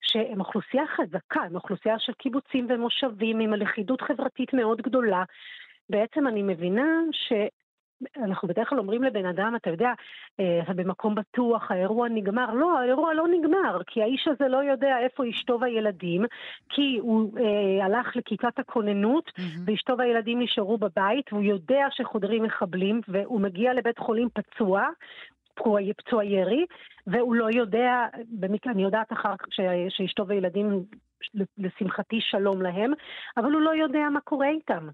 שהם אוכלוסייה חזקה, הם אוכלוסייה של קיבוצים ומושבים עם הלכידות חברתית מאוד גדולה. בעצם אני מבינה ש... אנחנו בדרך כלל אומרים לבן אדם, אתה יודע, אה, אתה במקום בטוח, האירוע נגמר. לא, האירוע לא נגמר, כי האיש הזה לא יודע איפה אשתו והילדים, כי הוא אה, הלך לכיתת הכוננות, mm-hmm. ואשתו והילדים נשארו בבית, והוא יודע שחודרים מחבלים, והוא מגיע לבית חולים פצוע, פצוע ירי, והוא לא יודע, במקרה, אני יודעת אחר כך שאשתו וילדים, לשמחתי שלום להם, אבל הוא לא יודע מה קורה איתם.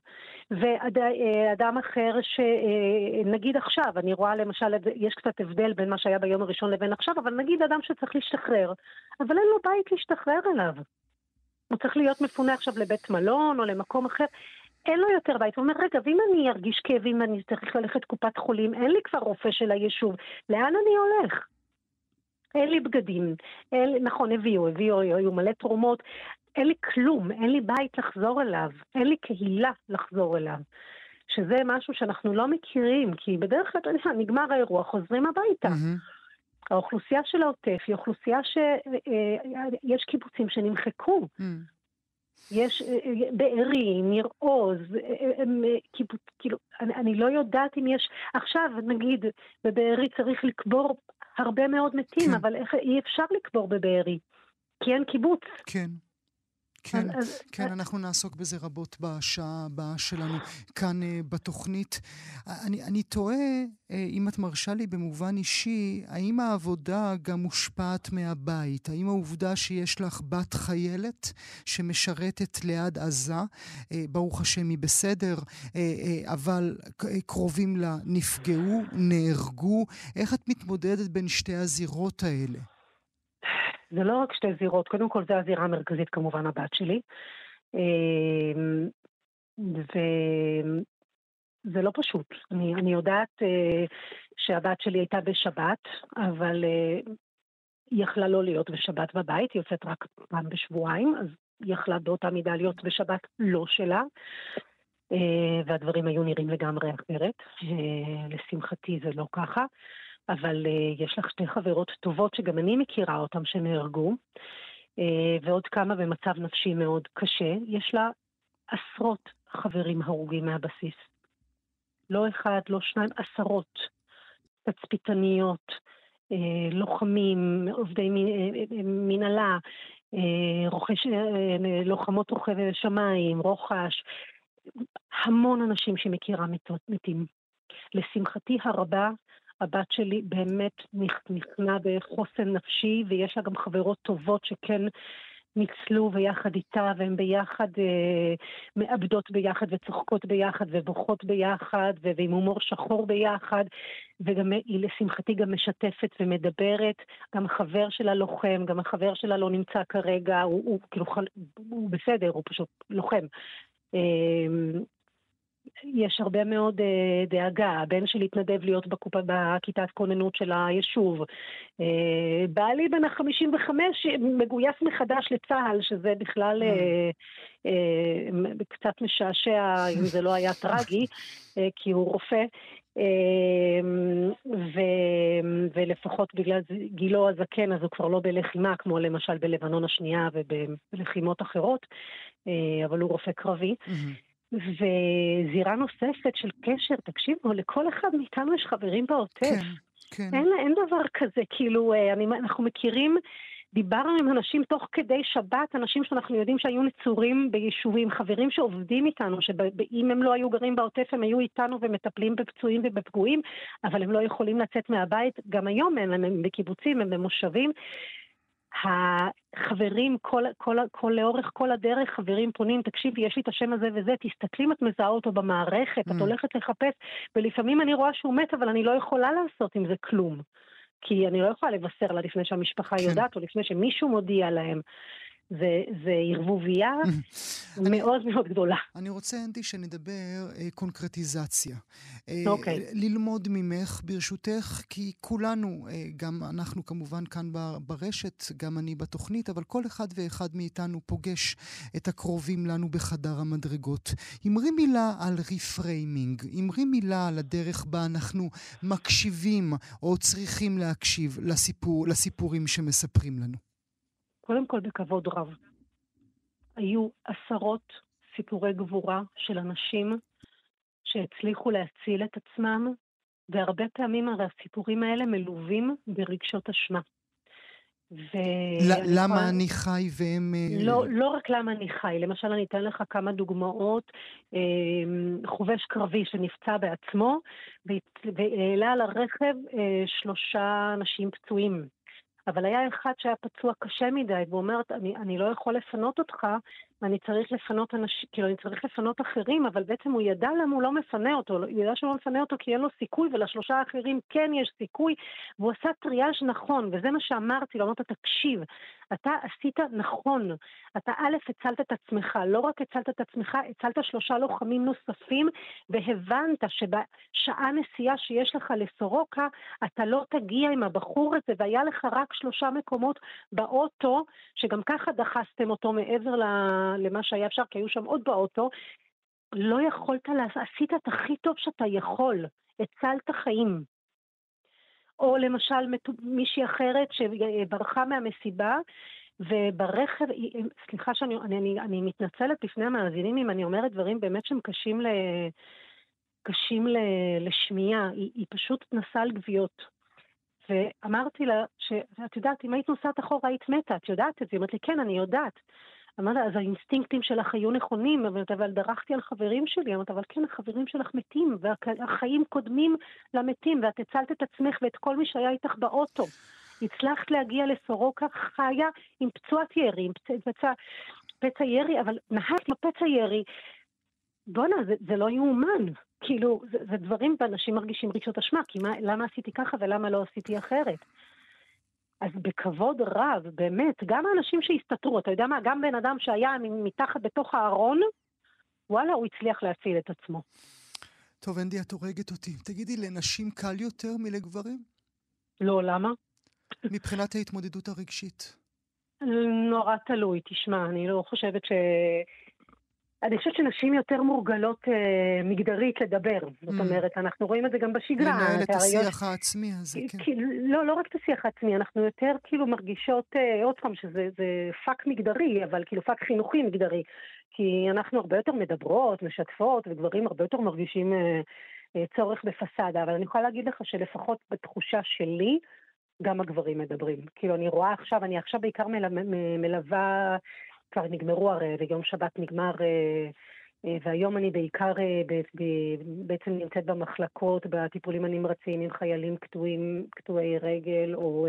ואדם אחר שנגיד עכשיו, אני רואה למשל, יש קצת הבדל בין מה שהיה ביום הראשון לבין עכשיו, אבל נגיד אדם שצריך להשתחרר, אבל אין לו בית להשתחרר אליו. הוא צריך להיות מפונה עכשיו לבית מלון או למקום אחר. אין לו יותר בית. הוא אומר, רגע, ואם אני ארגיש כאבים ואני צריך ללכת קופת חולים, אין לי כבר רופא של היישוב, לאן אני הולך? אין לי בגדים, אין, נכון, הביאו, הביאו, היו מלא תרומות, אין לי כלום, אין לי בית לחזור אליו, אין לי קהילה לחזור אליו. שזה משהו שאנחנו לא מכירים, כי בדרך כלל, אתה יודע, נגמר האירוע, חוזרים הביתה. Mm-hmm. האוכלוסייה של העוטף היא אוכלוסייה שיש אה, קיבוצים שנמחקו. Mm. יש אה, אה, בארי, ניר עוז, כאילו, אני, אני לא יודעת אם יש, עכשיו נגיד בבארי צריך לקבור הרבה מאוד מתים, כן. אבל איך, אי אפשר לקבור בבארי, כי אין קיבוץ. כן. כן, אז, כן, אז... אנחנו נעסוק בזה רבות בשעה הבאה שלנו כאן uh, בתוכנית. אני, אני תוהה, uh, אם את מרשה לי במובן אישי, האם העבודה גם מושפעת מהבית? האם העובדה שיש לך בת חיילת שמשרתת ליד עזה, ברוך השם היא בסדר, אבל קרובים לה נפגעו, נהרגו, איך את מתמודדת בין שתי הזירות האלה? זה לא רק שתי זירות, קודם כל זה הזירה המרכזית כמובן הבת שלי. אמ, וזה לא פשוט. אני, אני יודעת אה, שהבת שלי הייתה בשבת, אבל אה, היא יכלה לא להיות בשבת בבית, היא יוצאת רק פעם בשבועיים, אז היא יכלה באותה מידה להיות בשבת לא שלה. אה, והדברים היו נראים לגמרי אחרת. לשמחתי זה לא ככה. אבל uh, יש לך שתי חברות טובות שגם אני מכירה אותן שנהרגו, uh, ועוד כמה במצב נפשי מאוד קשה. יש לה עשרות חברים הרוגים מהבסיס. לא אחד, לא שניים, עשרות. תצפיתניות, uh, לוחמים, עובדי מנהלה, רוכש, לוחמות רוכבי שמיים, רוחש, המון אנשים שמכירה מתים. לשמחתי הרבה, הבת שלי באמת נכנע בחוסן נפשי, ויש לה גם חברות טובות שכן ניצלו ויחד איתה, והן ביחד אה, מאבדות ביחד וצוחקות ביחד ובוכות ביחד, ועם הומור שחור ביחד, וגם היא לשמחתי גם משתפת ומדברת. גם החבר שלה לוחם, גם החבר שלה לא נמצא כרגע, הוא, הוא כאילו, הוא בסדר, הוא פשוט לוחם. אה, יש הרבה מאוד uh, דאגה. הבן שלי התנדב להיות בקופה, בכיתת כוננות של היישוב. Uh, בעלי בן ה-55 מגויס מחדש לצה"ל, שזה בכלל uh, uh, קצת משעשע, אם זה לא היה טרגי, uh, כי הוא רופא. ו, ולפחות בגלל גילו הזקן, אז הוא כבר לא בלחימה, כמו למשל בלבנון השנייה ובלחימות אחרות, אבל הוא רופא קרבי. Mm-hmm. וזירה נוספת של קשר, תקשיבו, לכל אחד מאיתנו יש חברים בעוטף. כן, כן. אין, אין דבר כזה, כאילו, אה, אני, אנחנו מכירים, דיברנו עם אנשים תוך כדי שבת, אנשים שאנחנו יודעים שהיו נצורים ביישובים, חברים שעובדים איתנו, שאם הם לא היו גרים בעוטף הם היו איתנו ומטפלים בפצועים ובפגועים, אבל הם לא יכולים לצאת מהבית, גם היום להם, הם בקיבוצים, הם במושבים. החברים, כל, כל, כל, לאורך כל הדרך, חברים פונים, תקשיבי, יש לי את השם הזה וזה, תסתכלי אם את מזהה אותו במערכת, mm. את הולכת לחפש, ולפעמים אני רואה שהוא מת, אבל אני לא יכולה לעשות עם זה כלום. כי אני לא יכולה לבשר לה לפני שהמשפחה כן. יודעת, או לפני שמישהו מודיע להם. זה, זה ערבוביה מאוד מאוד גדולה. אני רוצה, אנדי, שנדבר אה, קונקרטיזציה. אה, אוקיי. אה, ללמוד ממך, ברשותך, כי כולנו, אה, גם אנחנו כמובן כאן ברשת, גם אני בתוכנית, אבל כל אחד ואחד מאיתנו פוגש את הקרובים לנו בחדר המדרגות. אמרי מילה על ריפריימינג, אמרי מילה על הדרך בה אנחנו מקשיבים או צריכים להקשיב לסיפור, לסיפורים שמספרים לנו. קודם כל בכבוד רב. היו עשרות סיפורי גבורה של אנשים שהצליחו להציל את עצמם, והרבה פעמים הרי הסיפורים האלה מלווים ברגשות אשמה. ו- למה יכול... אני חי והם... אה, לא, לא רק למה אני חי, למשל אני אתן לך כמה דוגמאות. אה, חובש קרבי שנפצע בעצמו והעלה על הרכב אה, שלושה אנשים פצועים. אבל היה אחד שהיה פצוע קשה מדי, והוא אומר, אני, אני לא יכול לפנות אותך, ואני צריך לפנות אנשים, כאילו, אני צריך לפנות אחרים, אבל בעצם הוא ידע למה הוא לא מפנה אותו, הוא ידע שהוא לא מפנה אותו כי אין לו סיכוי, ולשלושה האחרים כן יש סיכוי, והוא עשה טריאז' נכון, וזה מה שאמרתי לו, אמרת, תקשיב, אתה עשית נכון. אתה א', הצלת את עצמך, לא רק הצלת את עצמך, הצלת שלושה לוחמים נוספים, והבנת שבשעה נסיעה שיש לך לסורוקה, אתה לא תגיע עם הבחור הזה, והיה לך רק שלושה מקומות באוטו, שגם ככה דחסתם אותו מעבר למה שהיה אפשר, כי היו שם עוד באוטו. לא יכולת לעשות, עשית את הכי טוב שאתה יכול, הצלת חיים. או למשל מישהי אחרת שברחה מהמסיבה, וברכב, סליחה שאני אני, אני, אני מתנצלת בפני המאזינים אם אני אומרת דברים באמת שהם קשים, ל, קשים ל, לשמיעה, היא, היא פשוט נסעה על גוויות. ואמרתי לה, שאת יודעת, אם היית נוסעת אחורה היית מתה, את יודעת את זה? היא אומרת לי, כן, אני יודעת. אמרת, אז האינסטינקטים שלך היו נכונים, אבל דרכתי על חברים שלי. אמרת, אבל כן, החברים שלך מתים, והחיים קודמים למתים, ואת הצלת את עצמך ואת כל מי שהיה איתך באוטו. הצלחת להגיע לסורוקה חיה עם פצועת ירי, עם פצע, פצע ירי, אבל נהגת עם פצע ירי. בואנה, זה, זה לא יאומן. כאילו, זה, זה דברים ואנשים מרגישים רגשות אשמה, כי מה, למה עשיתי ככה ולמה לא עשיתי אחרת? אז בכבוד רב, באמת, גם האנשים שהסתתרו, אתה יודע מה, גם בן אדם שהיה מתחת בתוך הארון, וואלה, הוא הצליח להציל את עצמו. טוב, אנדי, את הורגת אותי. תגידי, לנשים קל יותר מלגברים? לא, למה? מבחינת ההתמודדות הרגשית. נורא תלוי, תשמע, אני לא חושבת ש... אני חושבת שנשים יותר מורגלות אה, מגדרית לדבר. Mm. זאת אומרת, אנחנו רואים את זה גם בשגרה. לנהל את השיח העצמי הזה, כן. כי, לא, לא רק את השיח העצמי, אנחנו יותר כאילו מרגישות, אה, עוד פעם, שזה פאק מגדרי, אבל כאילו פאק חינוכי מגדרי. כי אנחנו הרבה יותר מדברות, משתפות, וגברים הרבה יותר מרגישים אה, אה, צורך בפסאדה. אבל אני יכולה להגיד לך שלפחות בתחושה שלי, גם הגברים מדברים. כאילו, אני רואה עכשיו, אני עכשיו בעיקר מלווה, כבר נגמרו הרי, ויום שבת נגמר, אה, אה, והיום אני בעיקר בעצם נמצאת במחלקות, בטיפולים הנמרצים עם חיילים קטועים, קטועי רגל, או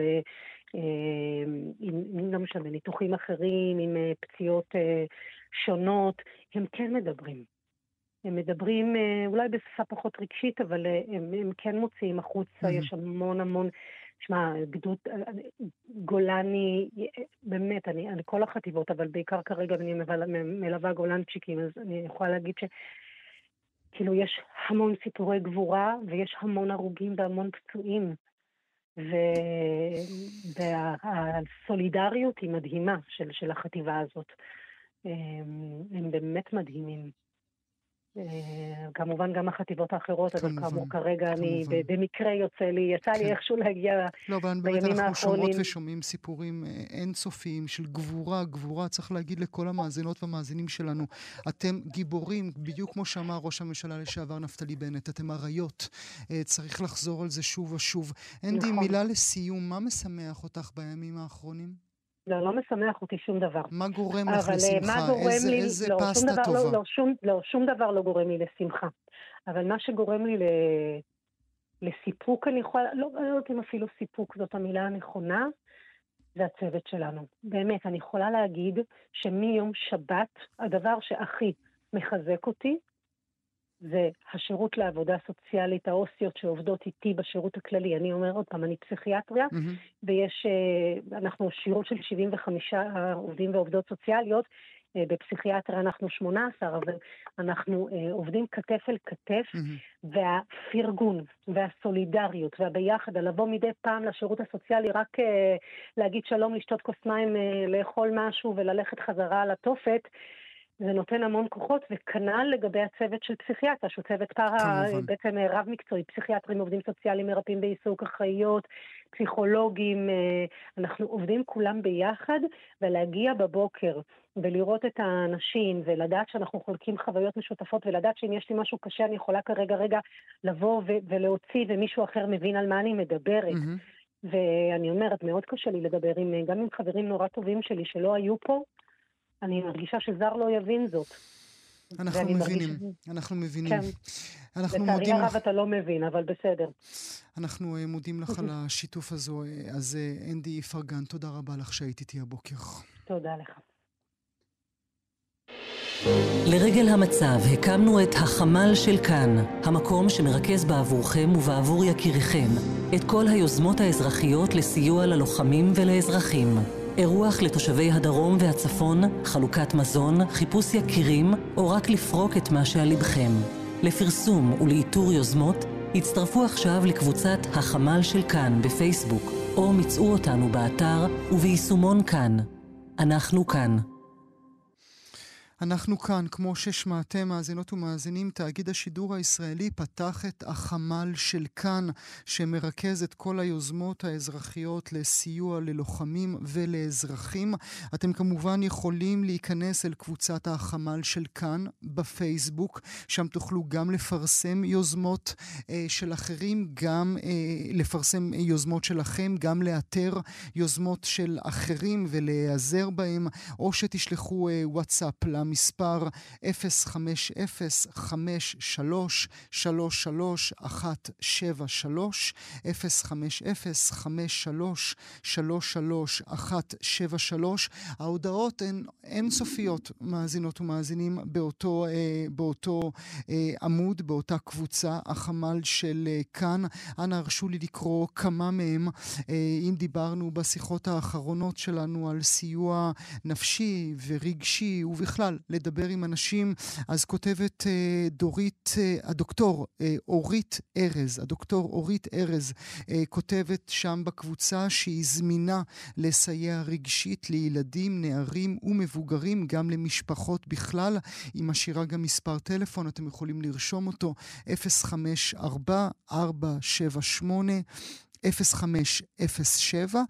עם, לא משנה, ניתוחים אחרים, עם פציעות שונות, הם כן מדברים. הם מדברים אולי בשפה פחות רגשית, אבל הם, הם כן מוציאים החוצה, mm-hmm. יש המון המון שמע, גדוד גולני, באמת, אני, אני כל החטיבות, אבל בעיקר כרגע אני מלווה גולנצ'יקים, אז אני יכולה להגיד ש... כאילו, יש המון סיפורי גבורה, ויש המון הרוגים והמון פצועים. והסולידריות היא מדהימה של, של החטיבה הזאת. הם באמת מדהימים. אה, כמובן גם החטיבות האחרות, אבל כאמור כרגע אני במקרה יוצא לי, יצא לי כן. איכשהו להגיע לא, בימים האחרונים. אנחנו שומעות ושומעים סיפורים אה, אינסופיים של גבורה, גבורה, צריך להגיד לכל המאזינות והמאזינים שלנו, אתם גיבורים, בדיוק כמו שאמר ראש הממשלה לשעבר נפתלי בנט, אתם אריות, אה, צריך לחזור על זה שוב ושוב. אנדי, נכון. מילה לסיום, מה משמח אותך בימים האחרונים? לא, לא משמח אותי שום דבר. מה גורם לך אה, לשמחה? איזה, לי, איזה לא, פסטה דבר, טובה? לא, לא, שום, לא, שום דבר לא גורם לי לשמחה. אבל מה שגורם לי ל... לסיפוק, אני יכולה, לא, לא יודעת אם אפילו סיפוק זאת המילה הנכונה, זה הצוות שלנו. באמת, אני יכולה להגיד שמיום שבת, הדבר שהכי מחזק אותי, זה השירות לעבודה סוציאלית, העו"סיות שעובדות איתי בשירות הכללי. אני אומר עוד פעם, אני פסיכיאטריה, mm-hmm. ויש, אה, אנחנו שירות של 75 עובדים ועובדות סוציאליות. אה, בפסיכיאטריה אנחנו 18, אבל אנחנו אה, עובדים כתף אל כתף, mm-hmm. והפרגון והסולידריות והביחד, לבוא מדי פעם לשירות הסוציאלי, רק להגיד שלום, לשתות כוס מים, לאכול משהו וללכת חזרה לתופת, זה נותן המון כוחות, וכנ"ל לגבי הצוות של פסיכיאטר, שהוא צוות פארה, בעצם אה, רב-מקצועי, פסיכיאטרים, עובדים סוציאליים, מרפאים בעיסוק, אחיות, פסיכולוגים, אה, אנחנו עובדים כולם ביחד, ולהגיע בבוקר ולראות את האנשים, ולדעת שאנחנו חולקים חוויות משותפות, ולדעת שאם יש לי משהו קשה, אני יכולה כרגע רגע לבוא ולהוציא, ומישהו אחר מבין על מה אני מדברת. Mm-hmm. ואני אומרת, מאוד קשה לי לדבר עם, גם עם חברים נורא טובים שלי שלא היו פה, אני מרגישה שזר לא יבין זאת. אנחנו מבינים, ש... אנחנו מבינים. כן. אנחנו מודים לך. לצערי הרב אתה לא מבין, אבל בסדר. אנחנו uh, מודים לך על (laughs) השיתוף הזו. אה, אז uh, אנדי איפרגן, תודה רבה לך שהיית איתי הבוקר. תודה לך. לרגל המצב הקמנו את החמ"ל של כאן, המקום שמרכז בעבורכם ובעבור יקיריכם את כל היוזמות האזרחיות לסיוע ללוחמים ולאזרחים. אירוח לתושבי הדרום והצפון, חלוקת מזון, חיפוש יקירים, או רק לפרוק את מה שעל לבכם. לפרסום ולאיתור יוזמות, הצטרפו עכשיו לקבוצת החמ"ל של כאן בפייסבוק, או מצאו אותנו באתר וביישומון כאן. אנחנו כאן. אנחנו כאן, כמו ששמעתם, מאזינות ומאזינים, תאגיד השידור הישראלי פתח את החמ"ל של כאן, שמרכז את כל היוזמות האזרחיות לסיוע ללוחמים ולאזרחים. אתם כמובן יכולים להיכנס אל קבוצת החמ"ל של כאן בפייסבוק, שם תוכלו גם לפרסם יוזמות אה, של אחרים, גם אה, לפרסם יוזמות שלכם, גם לאתר יוזמות של אחרים ולהיעזר בהם, או שתשלחו אה, וואטסאפ למ... המספר 050-53-33-173. ההודעות הן אינסופיות, מאזינות ומאזינים, באותו, אה, באותו אה, עמוד, באותה קבוצה, החמ"ל של אה, כאן. אנא הרשו לי לקרוא כמה מהם. אה, אם דיברנו בשיחות האחרונות שלנו על סיוע נפשי ורגשי ובכלל לדבר עם אנשים, אז כותבת אה, דורית, אה, הדוקטור אה, אורית ארז, הדוקטור אורית ארז אה, כותבת שם בקבוצה שהיא זמינה לסייע רגשית לילדים, נערים ומבוגרים, גם למשפחות בכלל. היא משאירה גם מספר טלפון, אתם יכולים לרשום אותו, 054 478 0507,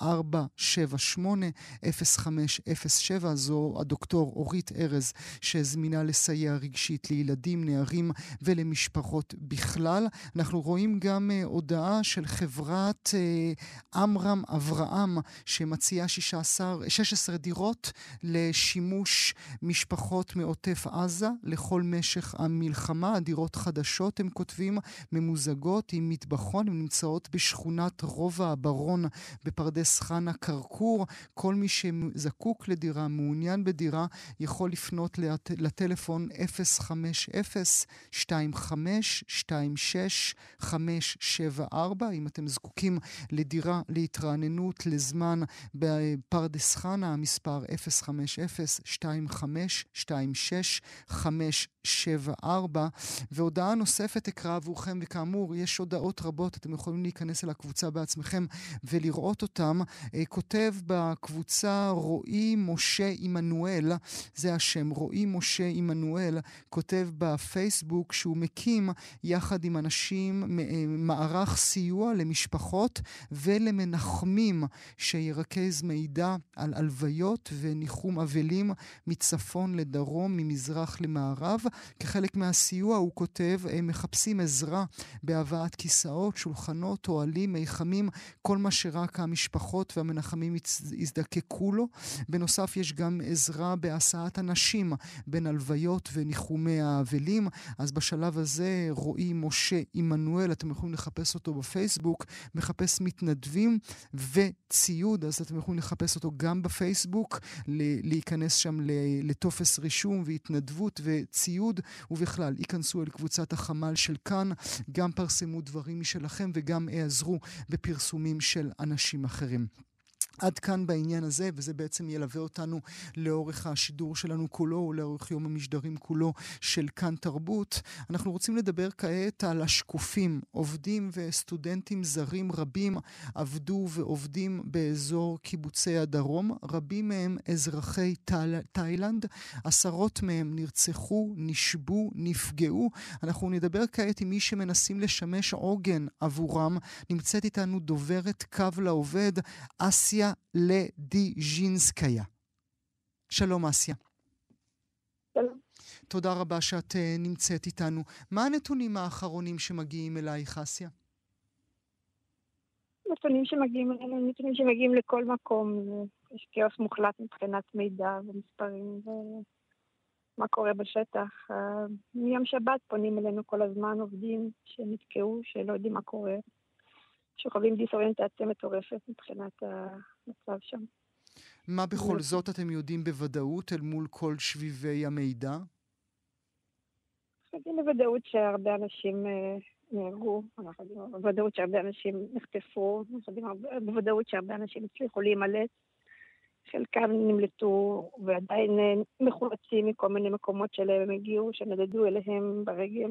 054-478-0507, זו הדוקטור אורית ארז, שזמינה לסייע רגשית לילדים, נערים ולמשפחות בכלל. אנחנו רואים גם uh, הודעה של חברת uh, עמרם אברהם, שמציעה 16, 16 דירות לשימוש משפחות מעוטף עזה לכל משך המלחמה. הדירות חדשות, הם כותבים, ממוזגות עם מטבחון, הן נמצאות בשכונת רובע הברון בפרדס חנה כרכור. כל מי שזקוק לדירה, מעוניין בדירה, יכול לפנות לט... לטלפון 050-2526-574. אם אתם זקוקים לדירה להתרעננות לזמן בפרדס חנה, המספר 050-2526-574. והודעה נוספת אקרא עבורכם, וכאמור, יש הודעות רבות, אתם יכולים להיכנס אל הקבוצה בעצמכם ולראות אותם. אה, כותב בקבוצה רועי משה עמנואל, זה השם, רועי משה עמנואל, כותב בפייסבוק שהוא מקים יחד עם אנשים אה, מערך סיוע למשפחות ולמנחמים שירכז מידע על הלוויות וניחום אבלים מצפון לדרום, ממזרח למערב. כחלק מהסיוע הוא כותב, הם מחפשים עזרה בהבאת כיסאות, שולחנות, אוהלים, מיחמים, כל מה שרק המשפחות והמנחמים יזדקקו לו. בנוסף, יש גם עזרה בהסעת אנשים בין הלוויות וניחומי האבלים. אז בשלב הזה רועי משה עמנואל, אתם יכולים לחפש אותו בפייסבוק, מחפש מתנדבים וציוד, אז אתם יכולים לחפש אותו גם בפייסבוק, להיכנס שם לטופס רישום והתנדבות וציוד, ובכלל, ייכנסו אל קבוצת החמ"ל של כאן, גם פרסמו דברים משלכם וגם העזרו בפרסומים של אנשים אחרים. עד כאן בעניין הזה, וזה בעצם ילווה אותנו לאורך השידור שלנו כולו, או לאורך יום המשדרים כולו של כאן תרבות. אנחנו רוצים לדבר כעת על השקופים. עובדים וסטודנטים זרים רבים עבדו ועובדים באזור קיבוצי הדרום. רבים מהם אזרחי תאילנד. עשרות מהם נרצחו, נשבו, נפגעו. אנחנו נדבר כעת עם מי שמנסים לשמש עוגן עבורם. נמצאת איתנו דוברת קו לעובד, אסיה לדיז'ינסקיה. שלום אסיה. שלום. תודה רבה שאת uh, נמצאת איתנו. מה הנתונים האחרונים שמגיעים אלייך, אסיה? נתונים שמגיעים אלינו, נתונים שמגיעים לכל מקום. יש כאוס מוחלט מבחינת מידע ומספרים ומה קורה בשטח. אה, מיום שבת פונים אלינו כל הזמן עובדים שנתקעו, שלא יודעים מה קורה. שחווים דיסאוריינטציה מטורפת מבחינת המצב שם. מה בכל זאת אתם יודעים בוודאות אל מול כל שביבי המידע? אנחנו יודעים בוודאות שהרבה אנשים אה, נהרגו, אנחנו יודעים בוודאות שהרבה אנשים נחטפו, אנחנו יודעים בוודאות שהרבה אנשים הצליחו להימלט. חלקם נמלטו ועדיין אה, מחולצים מכל מיני מקומות שאליהם הם הגיעו, שנדדו אליהם ברגל.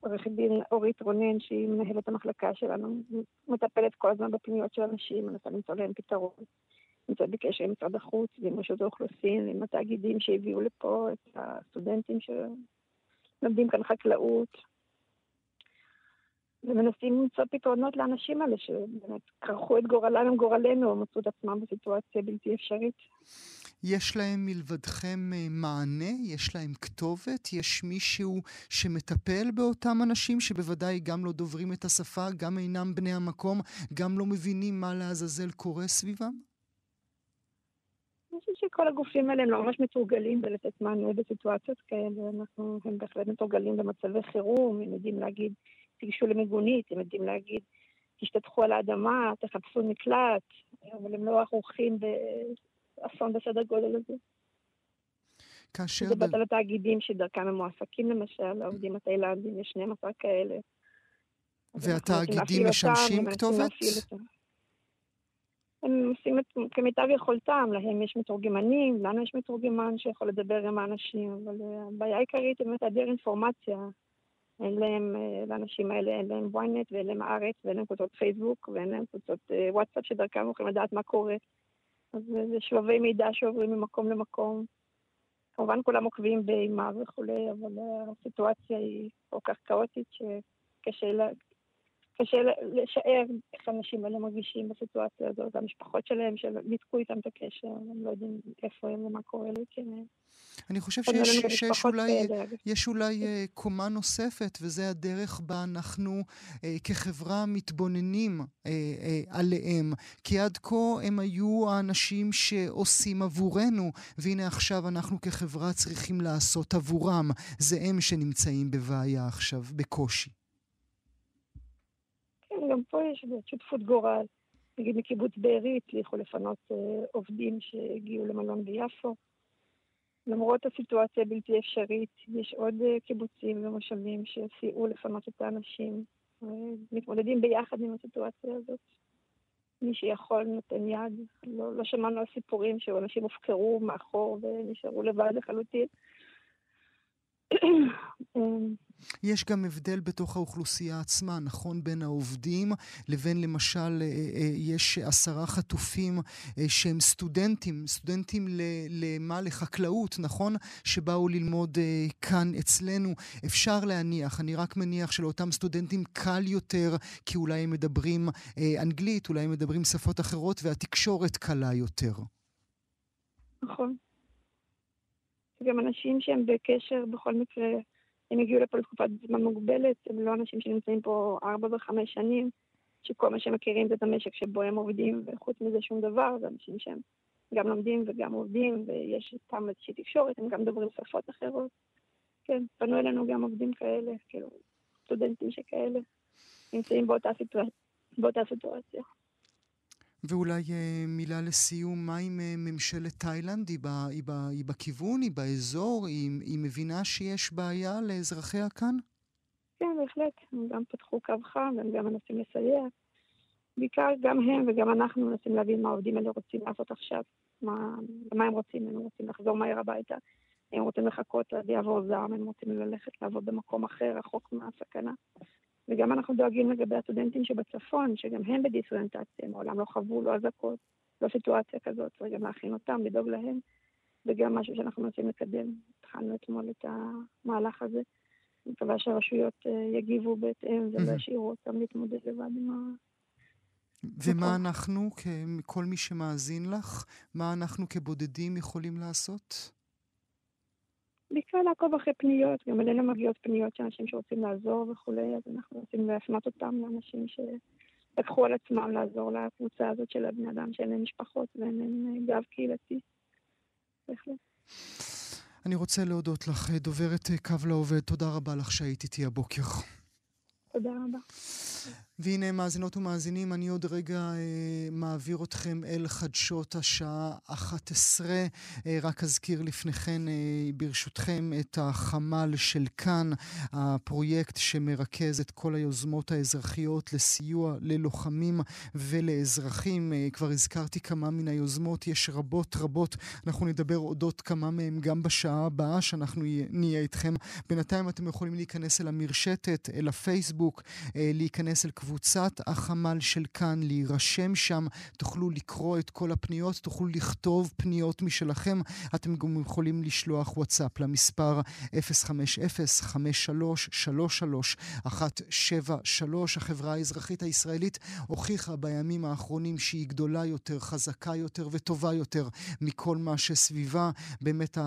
עורכת דין אורית רונן, שהיא מנהלת המחלקה שלנו, מטפלת כל הזמן בפניות של אנשים, מנסה למצוא להם פתרון. נמצאת בקשר עם משרד החוץ ועם רשות האוכלוסין, עם התאגידים שהביאו לפה את הסטודנטים שלומדים כאן חקלאות. ומנסים למצוא פתרונות לאנשים האלה שבאמת כרכו את גורלם עם גורלנו, או מצאו את עצמם בסיטואציה בלתי אפשרית. יש להם מלבדכם אה, מענה? יש להם כתובת? יש מישהו שמטפל באותם אנשים שבוודאי גם לא דוברים את השפה, גם אינם בני המקום, גם לא מבינים מה לעזאזל קורה סביבם? אני חושבת שכל הגופים האלה הם לא ממש מתורגלים בלתת מענה בסיטואציות כאלה. אנחנו, הם בהחלט מתורגלים במצבי חירום, הם יודעים להגיד, תיגשו למיגונית, הם יודעים להגיד, תשתטחו על האדמה, תחפשו מקלט, אבל הם לא ערוכים אסון בסדר גודל הזה. כאשר... מדברת על התאגידים שדרכם הם מועסקים למשל, העובדים התאילנדים, יש 12 כאלה. והתאגידים משמשים כתובת? הם עושים את, כמיטב יכולתם, להם יש מתורגמנים, לנו יש מתורגמן שיכול לדבר עם האנשים, אבל uh, הבעיה העיקרית היא באמת היעדר אינפורמציה. אין להם, uh, לאנשים האלה אין להם ynet ואין להם הארץ ואין להם קבוצות פייסבוק ואין להם קבוצות uh, וואטסאפ שדרכם יכולים לדעת מה קורה. אז זה שבבי מידע שעוברים ממקום למקום. כמובן כולם עוקבים באימה וכולי, אבל הסיטואציה היא כל כך כאוטית קשה, לה, קשה לשער איך האנשים האלה מרגישים בסיטואציה הזאת, המשפחות שלהם שניתקו איתם את הקשר, הם לא יודעים איפה הם ומה קורה לי, כן. אני חושב שיש, שיש אולי, יש אולי uh, קומה נוספת, וזה הדרך בה אנחנו uh, כחברה מתבוננים uh, uh, עליהם. כי עד כה הם היו האנשים שעושים עבורנו, והנה עכשיו אנחנו כחברה צריכים לעשות עבורם. זה הם שנמצאים בבעיה עכשיו, בקושי. גם פה יש שותפות גורל. נגיד מקיבוץ בארי הצליחו לפנות uh, עובדים שהגיעו למלון ביפו. למרות הסיטואציה הבלתי אפשרית, יש עוד אה, קיבוצים ומושבים שסייעו לפנות את האנשים, מתמודדים ביחד עם הסיטואציה הזאת. מי שיכול נותן יד. לא, לא שמענו על סיפורים שאנשים הופקרו מאחור ונשארו לבד לחלוטין. יש גם הבדל בתוך האוכלוסייה עצמה, נכון? בין העובדים לבין למשל, אה, אה, יש עשרה חטופים אה, שהם סטודנטים, סטודנטים למה? לחקלאות, נכון? שבאו ללמוד כאן אצלנו. אפשר להניח, אני רק מניח שלאותם סטודנטים קל יותר, כי אולי הם מדברים אנגלית, אולי הם מדברים שפות אחרות, והתקשורת קלה יותר. נכון. גם אנשים שהם בקשר בכל מקרה, הם הגיעו לפה לתקופת זמן מוגבלת, הם לא אנשים שנמצאים פה ארבע וחמש שנים, שכל מה שהם מכירים זה את המשק שבו הם עובדים, וחוץ מזה שום דבר, זה אנשים שהם גם לומדים וגם עובדים, ויש איתם איזושהי תקשורת, הם גם דוברים שפות אחרות. כן, פנו אלינו גם עובדים כאלה, כאילו, סטודנטים שכאלה, נמצאים באותה, סיטואציה. ואולי אה, מילה לסיום, מה עם אה, ממשלת תאילנד? היא, בה, היא, היא בכיוון? היא באזור? היא, היא מבינה שיש בעיה לאזרחיה כאן? כן, בהחלט. הם גם פתחו קו חם, והם גם מנסים לסייע. בעיקר גם הם וגם אנחנו מנסים להבין מה העובדים האלה רוצים לעשות עכשיו. מה, מה הם רוצים? הם רוצים לחזור מהר הביתה. הם רוצים לחכות עד יעבור זעם, הם רוצים ללכת לעבוד במקום אחר, רחוק מהסכנה. וגם אנחנו דואגים לגבי הסטודנטים שבצפון, שגם הם בדיסאוריינטציה, מעולם לא חוו, לא אזעקות, לא סיטואציה כזאת, צריך גם להכין אותם, לדאוג להם, וגם משהו שאנחנו מנסים לקדם. התחלנו אתמול את המהלך הזה. אני מקווה שהרשויות אה, יגיבו בהתאם ולא ישאירו אותם להתמודד לבד עם ה... ומה אנחנו, כל מי שמאזין לך, מה אנחנו כבודדים יכולים לעשות? בעיקר לעקוב אחרי פניות, גם אלינו מגיעות פניות של אנשים שרוצים לעזור וכולי, אז אנחנו רוצים להפנות אותם לאנשים שלקחו על עצמם לעזור לקבוצה הזאת של הבני אדם שאין להם משפחות ואין להם גב קהילתי. בהחלט. אני רוצה להודות לך, דוברת קו לעובד, תודה רבה לך שהיית איתי הבוקר. תודה רבה. והנה, מאזינות ומאזינים, אני עוד רגע אה, מעביר אתכם אל חדשות השעה 11. אה, רק אזכיר לפניכן, אה, ברשותכם, את החמ"ל של כאן, הפרויקט שמרכז את כל היוזמות האזרחיות לסיוע ללוחמים ולאזרחים. אה, כבר הזכרתי כמה מן היוזמות, יש רבות רבות. אנחנו נדבר אודות כמה מהם גם בשעה הבאה, שאנחנו נהיה איתכם. בינתיים אתם יכולים להיכנס אל המרשתת, אל הפייסבוק, אה, להיכנס אל קבוצת החמ"ל של כאן, להירשם שם, תוכלו לקרוא את כל הפניות, תוכלו לכתוב פניות משלכם. אתם גם יכולים לשלוח וואטסאפ למספר 050-5333-173. החברה האזרחית הישראלית הוכיחה בימים האחרונים שהיא גדולה יותר, חזקה יותר וטובה יותר מכל מה שסביבה. באמת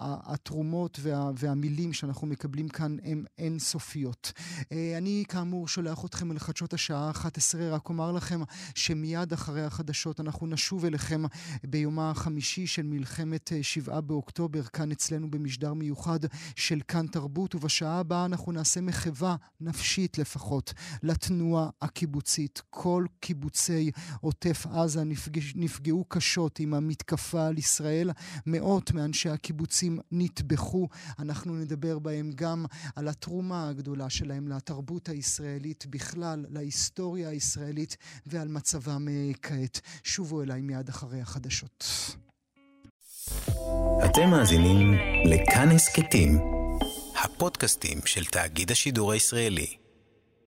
התרומות וה, והמילים שאנחנו מקבלים כאן הן אינסופיות. אה, אני כאמור שולח אתכם אל חדשות השעה 11, רק אומר לכם שמיד אחרי החדשות אנחנו נשוב אליכם ביומה החמישי של מלחמת אה, שבעה באוקטובר, כאן אצלנו במשדר מיוחד של כאן תרבות, ובשעה הבאה אנחנו נעשה מחווה נפשית לפחות לתנועה הקיבוצית. כל קיבוצי עוטף עזה נפג... נפגעו קשות עם המתקפה על ישראל, מאות מאנשי הקיבוצים נטבחו. אנחנו נדבר בהם גם על התרומה הגדולה שלהם לתרבות הישראלית בכלל, להיסטוריה הישראלית ועל מצבם אה, כעת. שובו אליי מיד אחרי החדשות. אתם מאזינים לכאן הסכתים, הפודקאסטים של תאגיד השידור הישראלי.